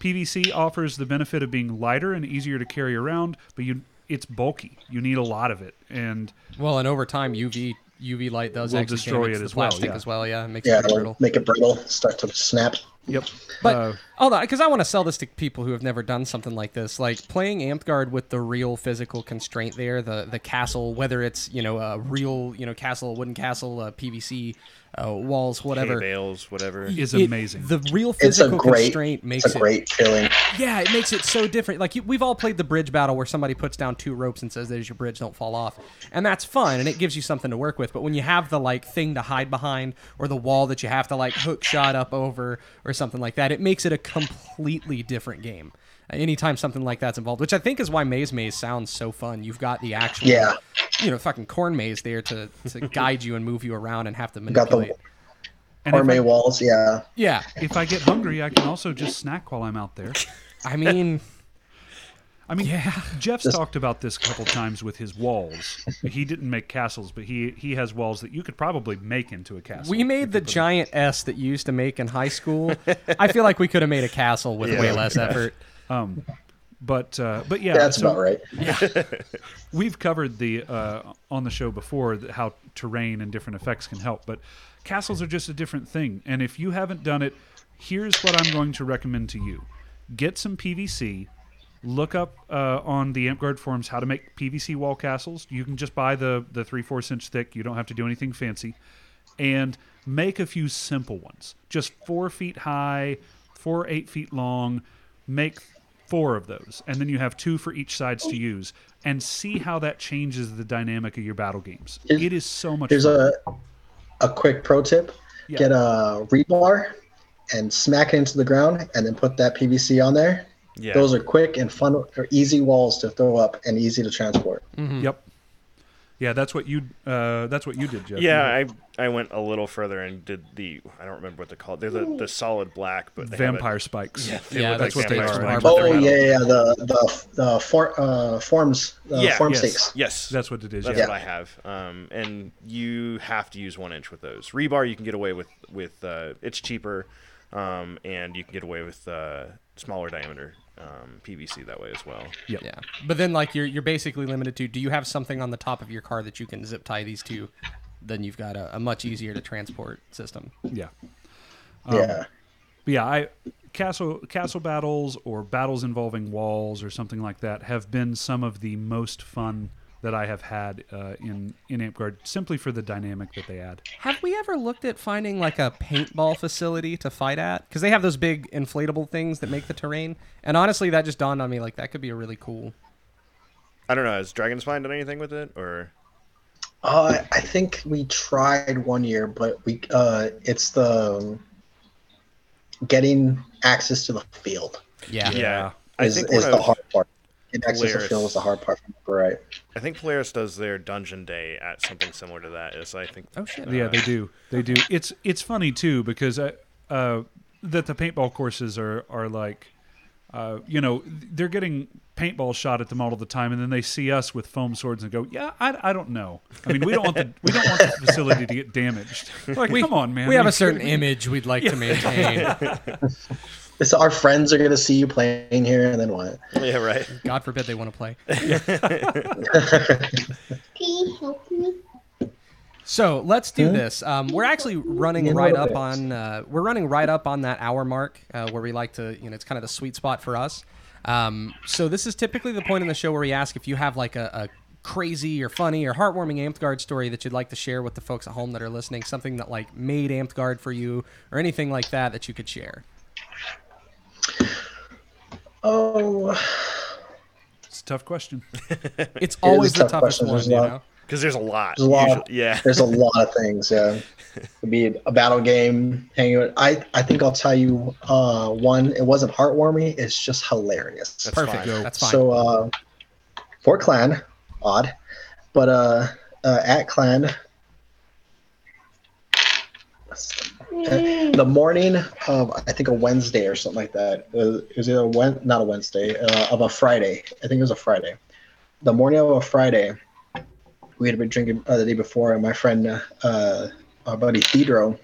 A: PVC offers the benefit of being lighter and easier to carry around, but you it's bulky. You need a lot of it, and
J: Well, and over time, UV UV light does
A: Will
J: actually
A: destroy it
J: the
A: as well,
J: plastic
A: yeah.
J: as well. Yeah, it makes
I: Yeah,
J: it brittle.
I: make it brittle, start to snap.
A: Yep.
J: But
A: uh,
J: hold on, because I want to sell this to people who have never done something like this. Like playing Amtgard with the real physical constraint there, the the castle, whether it's you know a real you know castle, wooden castle, uh, PVC uh, walls,
B: Hay
J: whatever.
B: bales, whatever.
A: is
J: it-
A: amazing.
J: The real
I: It's a
J: physical
I: great,
J: constraint makes
I: it's a
J: it
I: great feeling.
J: yeah, it makes it so different. Like you, we've all played the bridge battle where somebody puts down two ropes and says, "There's your bridge, don't fall off," and that's fun and it gives you something to work with. But when you have the like thing to hide behind or the wall that you have to like hook shot up over or something like that, it makes it a completely different game. Uh, Anytime something like that's involved, which I think is why Maze Maze sounds so fun. You've got the actual,
I: Yeah.
J: you know, fucking corn maze there to, to guide you and move you around and have to manipulate.
I: Got the
J: manipulate.
A: and if
I: Arme walls, yeah.
J: Yeah,
A: if I get hungry, I can also just snack while I'm out there.
J: I mean,
A: I mean, Jeff's
I: Just-
A: talked about this a couple times with his walls. He didn't make castles, but he he has walls that you could probably make into a castle.
J: We made the
A: you put
J: giant S that you used to make in high school. I feel like we could have made a castle with way
B: Yeah.
J: less effort.
A: Um, But uh, but yeah,
I: That's
A: so
I: about right.
A: we've covered the uh, on the show before that how terrain and different effects can help. But castles are just a different thing. And if you haven't done it, here's what I'm going to recommend to you: get some PVC. Look up uh, on the Amtgard forums how to make PVC wall castles. You can just buy the the three fourths inch thick. You don't have to do anything fancy, and make a few simple ones. Just four feet high, four eight feet long. Make four of those, and then you have two for each sides to use, and see how that changes the dynamic of your battle games.
I: Here's-
A: it is so much.
I: Here's
A: fun.
I: a a quick pro tip:
A: Yeah.
I: get a rebar and smack it into the ground, and then put that PVC on there.
B: Yeah.
I: Those are quick and fun, or easy walls to throw up and easy to transport.
A: Yep. Yeah, that's what you. Uh, that's what you did, Jeff.
B: Yeah, I I went a little further and did the I don't remember what they're called. They're the, the solid black, but they have
A: vampire
B: it-
A: spikes.
B: Yeah,
J: Yeah,
A: that's
B: like
A: what they are.
B: spikes,
I: Oh yeah, yeah, yeah, the the the for, uh, forms, uh,
B: Yeah,
I: form
A: yes.
I: stakes.
B: Yes,
A: That's what it is.
B: That's
A: yeah.
B: what I have. Um, and you have to use one inch with those. Rebar you can get away with with uh, it's cheaper, um, and you can get away with uh, smaller diameter um, PVC that way as well.
J: Yeah, but then like you're you're basically limited to. Do you have something on the top of your car that you can zip tie these to? Then you've got a, a much easier to transport system.
A: Yeah.
I: yeah,
A: But yeah, I castle castle battles or battles involving walls or something like that have been some of the most fun that I have had uh, in in Amtgard simply for the dynamic that they add.
J: Have we ever looked at finding like a paintball facility to fight at? Because they have those big inflatable things that make the terrain. And honestly, that just dawned on me like that could be a really cool.
B: I don't know. Has Dragon Spine done anything with it, or
I: uh, I think we tried one year, but we uh, it's the um, getting access to the field
J: Yeah.
B: yeah? I think
I: is
B: one
I: the
B: of-
I: hard part. Getting access to the
B: Polaris-
I: field is the hard part. Right.
B: I think Polaris does their dungeon day at something similar to that. Is I think.
J: Oh shit.
A: Yeah, they do. They do. It's it's funny too because uh, uh, that the paintball courses are are like, uh, you know, they're getting paintball shot at them all the time, and then they see us with foam swords and go, "Yeah, I, I don't know. I mean, we don't want the we don't want the facility to get damaged. Like, come on, man.
J: We have a certain image we'd like to maintain.
I: It's our friends are gonna see you playing here, and then what?
B: Yeah, right.
J: God forbid they want to play.
C: Can you help me?
J: So let's do this. Um, we're actually running right up on uh, we're running right up on that hour mark uh, where we like to you know it's kind of the sweet spot for us. Um, so this is typically the point in the show where we ask if you have like a, a crazy or funny or heartwarming Amtgard story that you'd like to share with the folks at home that are listening? Something that like made Amtgard for you, or anything like that that you could share?
I: Oh,
A: It's a tough question.
J: It's
I: a
J: always the
I: tough
J: toughest
I: question.
J: one,
I: There's a
J: you
I: lot.
J: know.
B: Because there's a lot.
I: There's a lot.
B: usually- Yeah.
I: there's a lot of things. Yeah, it'd be a battle game. Hanging. With, I I think I'll tell you uh, one. It wasn't heartwarming. It's just hilarious.
B: That's
J: Perfect.
B: fine.
J: That's fine.
I: So uh, for clan, odd, but uh, uh at clan. The morning of I think a Wednesday or something like that. It was, it Wed- not a Wednesday uh, of a Friday. I think it was a Friday. The morning of a Friday, we had been drinking uh, the day before, and my friend, uh, our buddy Thedro,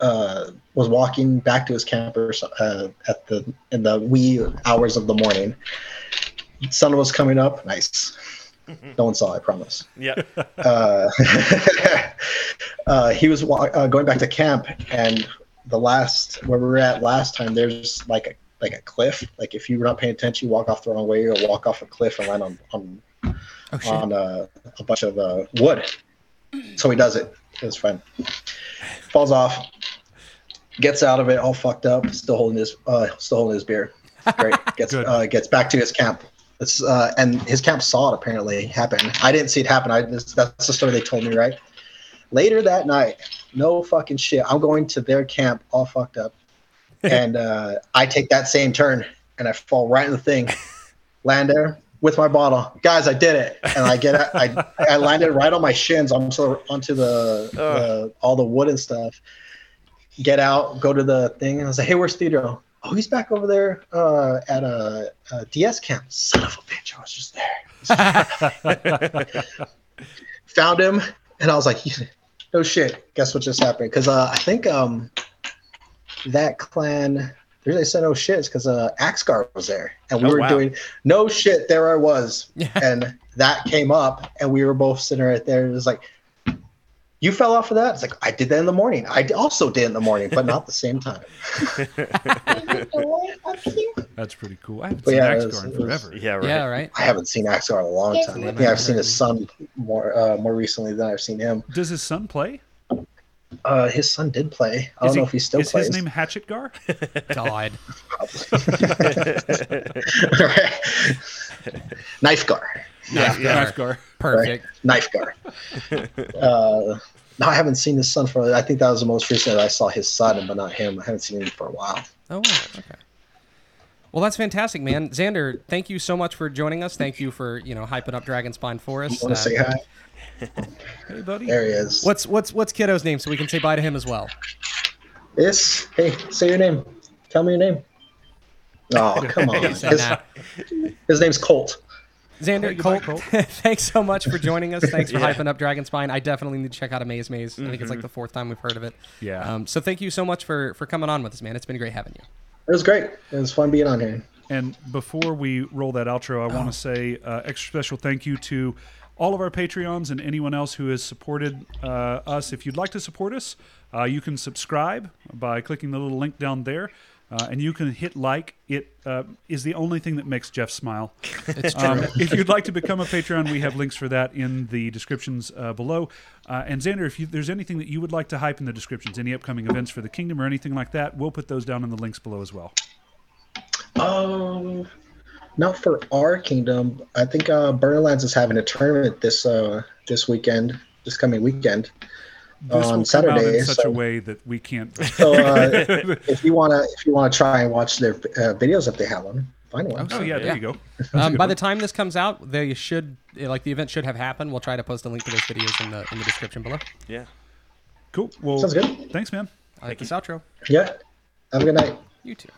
I: uh, was walking back to his camper uh, at the in the wee hours of the morning. Sun was coming up. Nice. No one saw. I promise.
B: Yeah.
I: Uh, uh, he was wa- uh, going back to camp, and the last where we were at last time, there's like a like a cliff. Like if you're not paying attention, you walk off the wrong way, or walk off a cliff and land on on
J: Oh
I: on uh, a bunch of uh, wood. So he does it. His friend falls off, gets out of it, all fucked up, still holding his uh, still holding his beer. Great. Gets uh, gets back to his camp. It's, uh, and his camp saw it apparently happen. I didn't see it happen. I this, that's the story they told me, right? Later that night, no fucking shit. I'm going to their camp all fucked up, and uh, I take that same turn and I fall right in the thing, land there with my bottle. Guys, I did it, and I get I I landed right on my shins onto onto the, the all the wood and stuff. Get out, go to the thing, and I was like, "Hey, where's Theodore?" Oh, he's back over there uh, at a, a DS camp. Son of a bitch, I was just there. Found him, and I was like, "No shit." Guess what just happened? Because uh, I think um, that clan. The reason I said "oh shit" is because uh, Axgar was there, and we
B: Oh,
I: were
B: wow.
I: doing no shit. There I was, and that came up, and we were both sitting right there. It was like, "You fell off of that." It's like I did that in the morning. I also did in the morning, but not the same time.
C: There's a door up here.
A: That's pretty cool. I haven't
I: But
A: seen
I: yeah,
A: Axgar
I: was-
A: in
I: it was-
A: forever.
B: Yeah. Right.
J: Yeah, right.
I: I haven't seen Axgar in a long
C: Yes,
I: time. I
C: ma'am.
I: think I've seen his son more uh, more recently than I've seen him.
A: Does his son play?
I: Uh, his son did play. I don't
A: Is
I: know
A: he-
I: if he still
A: is
I: plays.
A: his name Hatchetgar?
J: God.
I: Knife Gar.
B: Yeah. yeah.
A: Hatchgar.
J: Perfect.
I: Knife Gar. uh, no, I haven't seen his son for. I think that was the most recent I saw his son, but not him. I haven't seen him for a while.
J: Oh, wow. okay. Well, that's fantastic, man. Xander, thank you so much for joining us. Thank you for you know hyping up Dragon Dragonspine for us.
I: Want
J: Uh,
I: to say hi?
A: Hey, buddy.
I: There he is.
J: what's what's what's kiddo's name so we can say bye to him as well?
I: This? Hey, say your name. Tell me your name. Oh, come on. His, his name's Colt.
J: Xander,
A: Hey,
J: Colt,
A: Colt.
J: thanks so much for joining us. Thanks for
B: Yeah.
J: hyping up Dragon Spine. I definitely need to check out Amaze Maze. I think it's like the fourth time we've heard of it.
A: Yeah.
J: Um, so thank you so much for for coming on with us, man. It's been great having you.
I: It was great. It was fun being on here.
A: And before we roll that outro, I want to say uh, extra special thank you to all of our Patreons and anyone else who has supported uh, us. If you'd like to support us, uh, you can subscribe by clicking the little link down there. Uh, and you can hit like. It uh, is the only thing that makes Jeff smile.
J: It's true.
A: Um, if you'd like to become a Patreon, we have links for that in the descriptions uh, below. Uh, and Xander, if you, there's anything that you would like to hype in the descriptions, any upcoming events for the kingdom or anything like that, we'll put those down in the links below as well.
I: Um, not for our kingdom. I think uh, Burning Lands is having a tournament this uh this weekend, this coming weekend.
A: This
I: On
A: will come out in such
I: so-
A: a way that we can't.
I: So uh, if you wanna if you wanna try and watch their uh, videos if they have them, find one.
A: oh yeah, there
J: Yeah.
A: you go.
J: Um, by
A: one.
J: the time this comes out, they should like the event should have happened. We'll try to post a link to those videos in the in the description below.
B: Yeah.
A: cool. Well,
I: Sounds good.
A: Thanks, man.
J: I like this outro.
I: Yeah. Have a good night.
J: You too.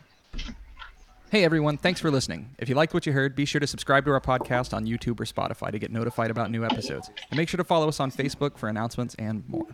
K: Hey everyone, thanks for listening. If you liked what you heard, be sure to subscribe to our podcast on YouTube or Spotify to get notified about new episodes. And make sure to follow us on Facebook for announcements and more.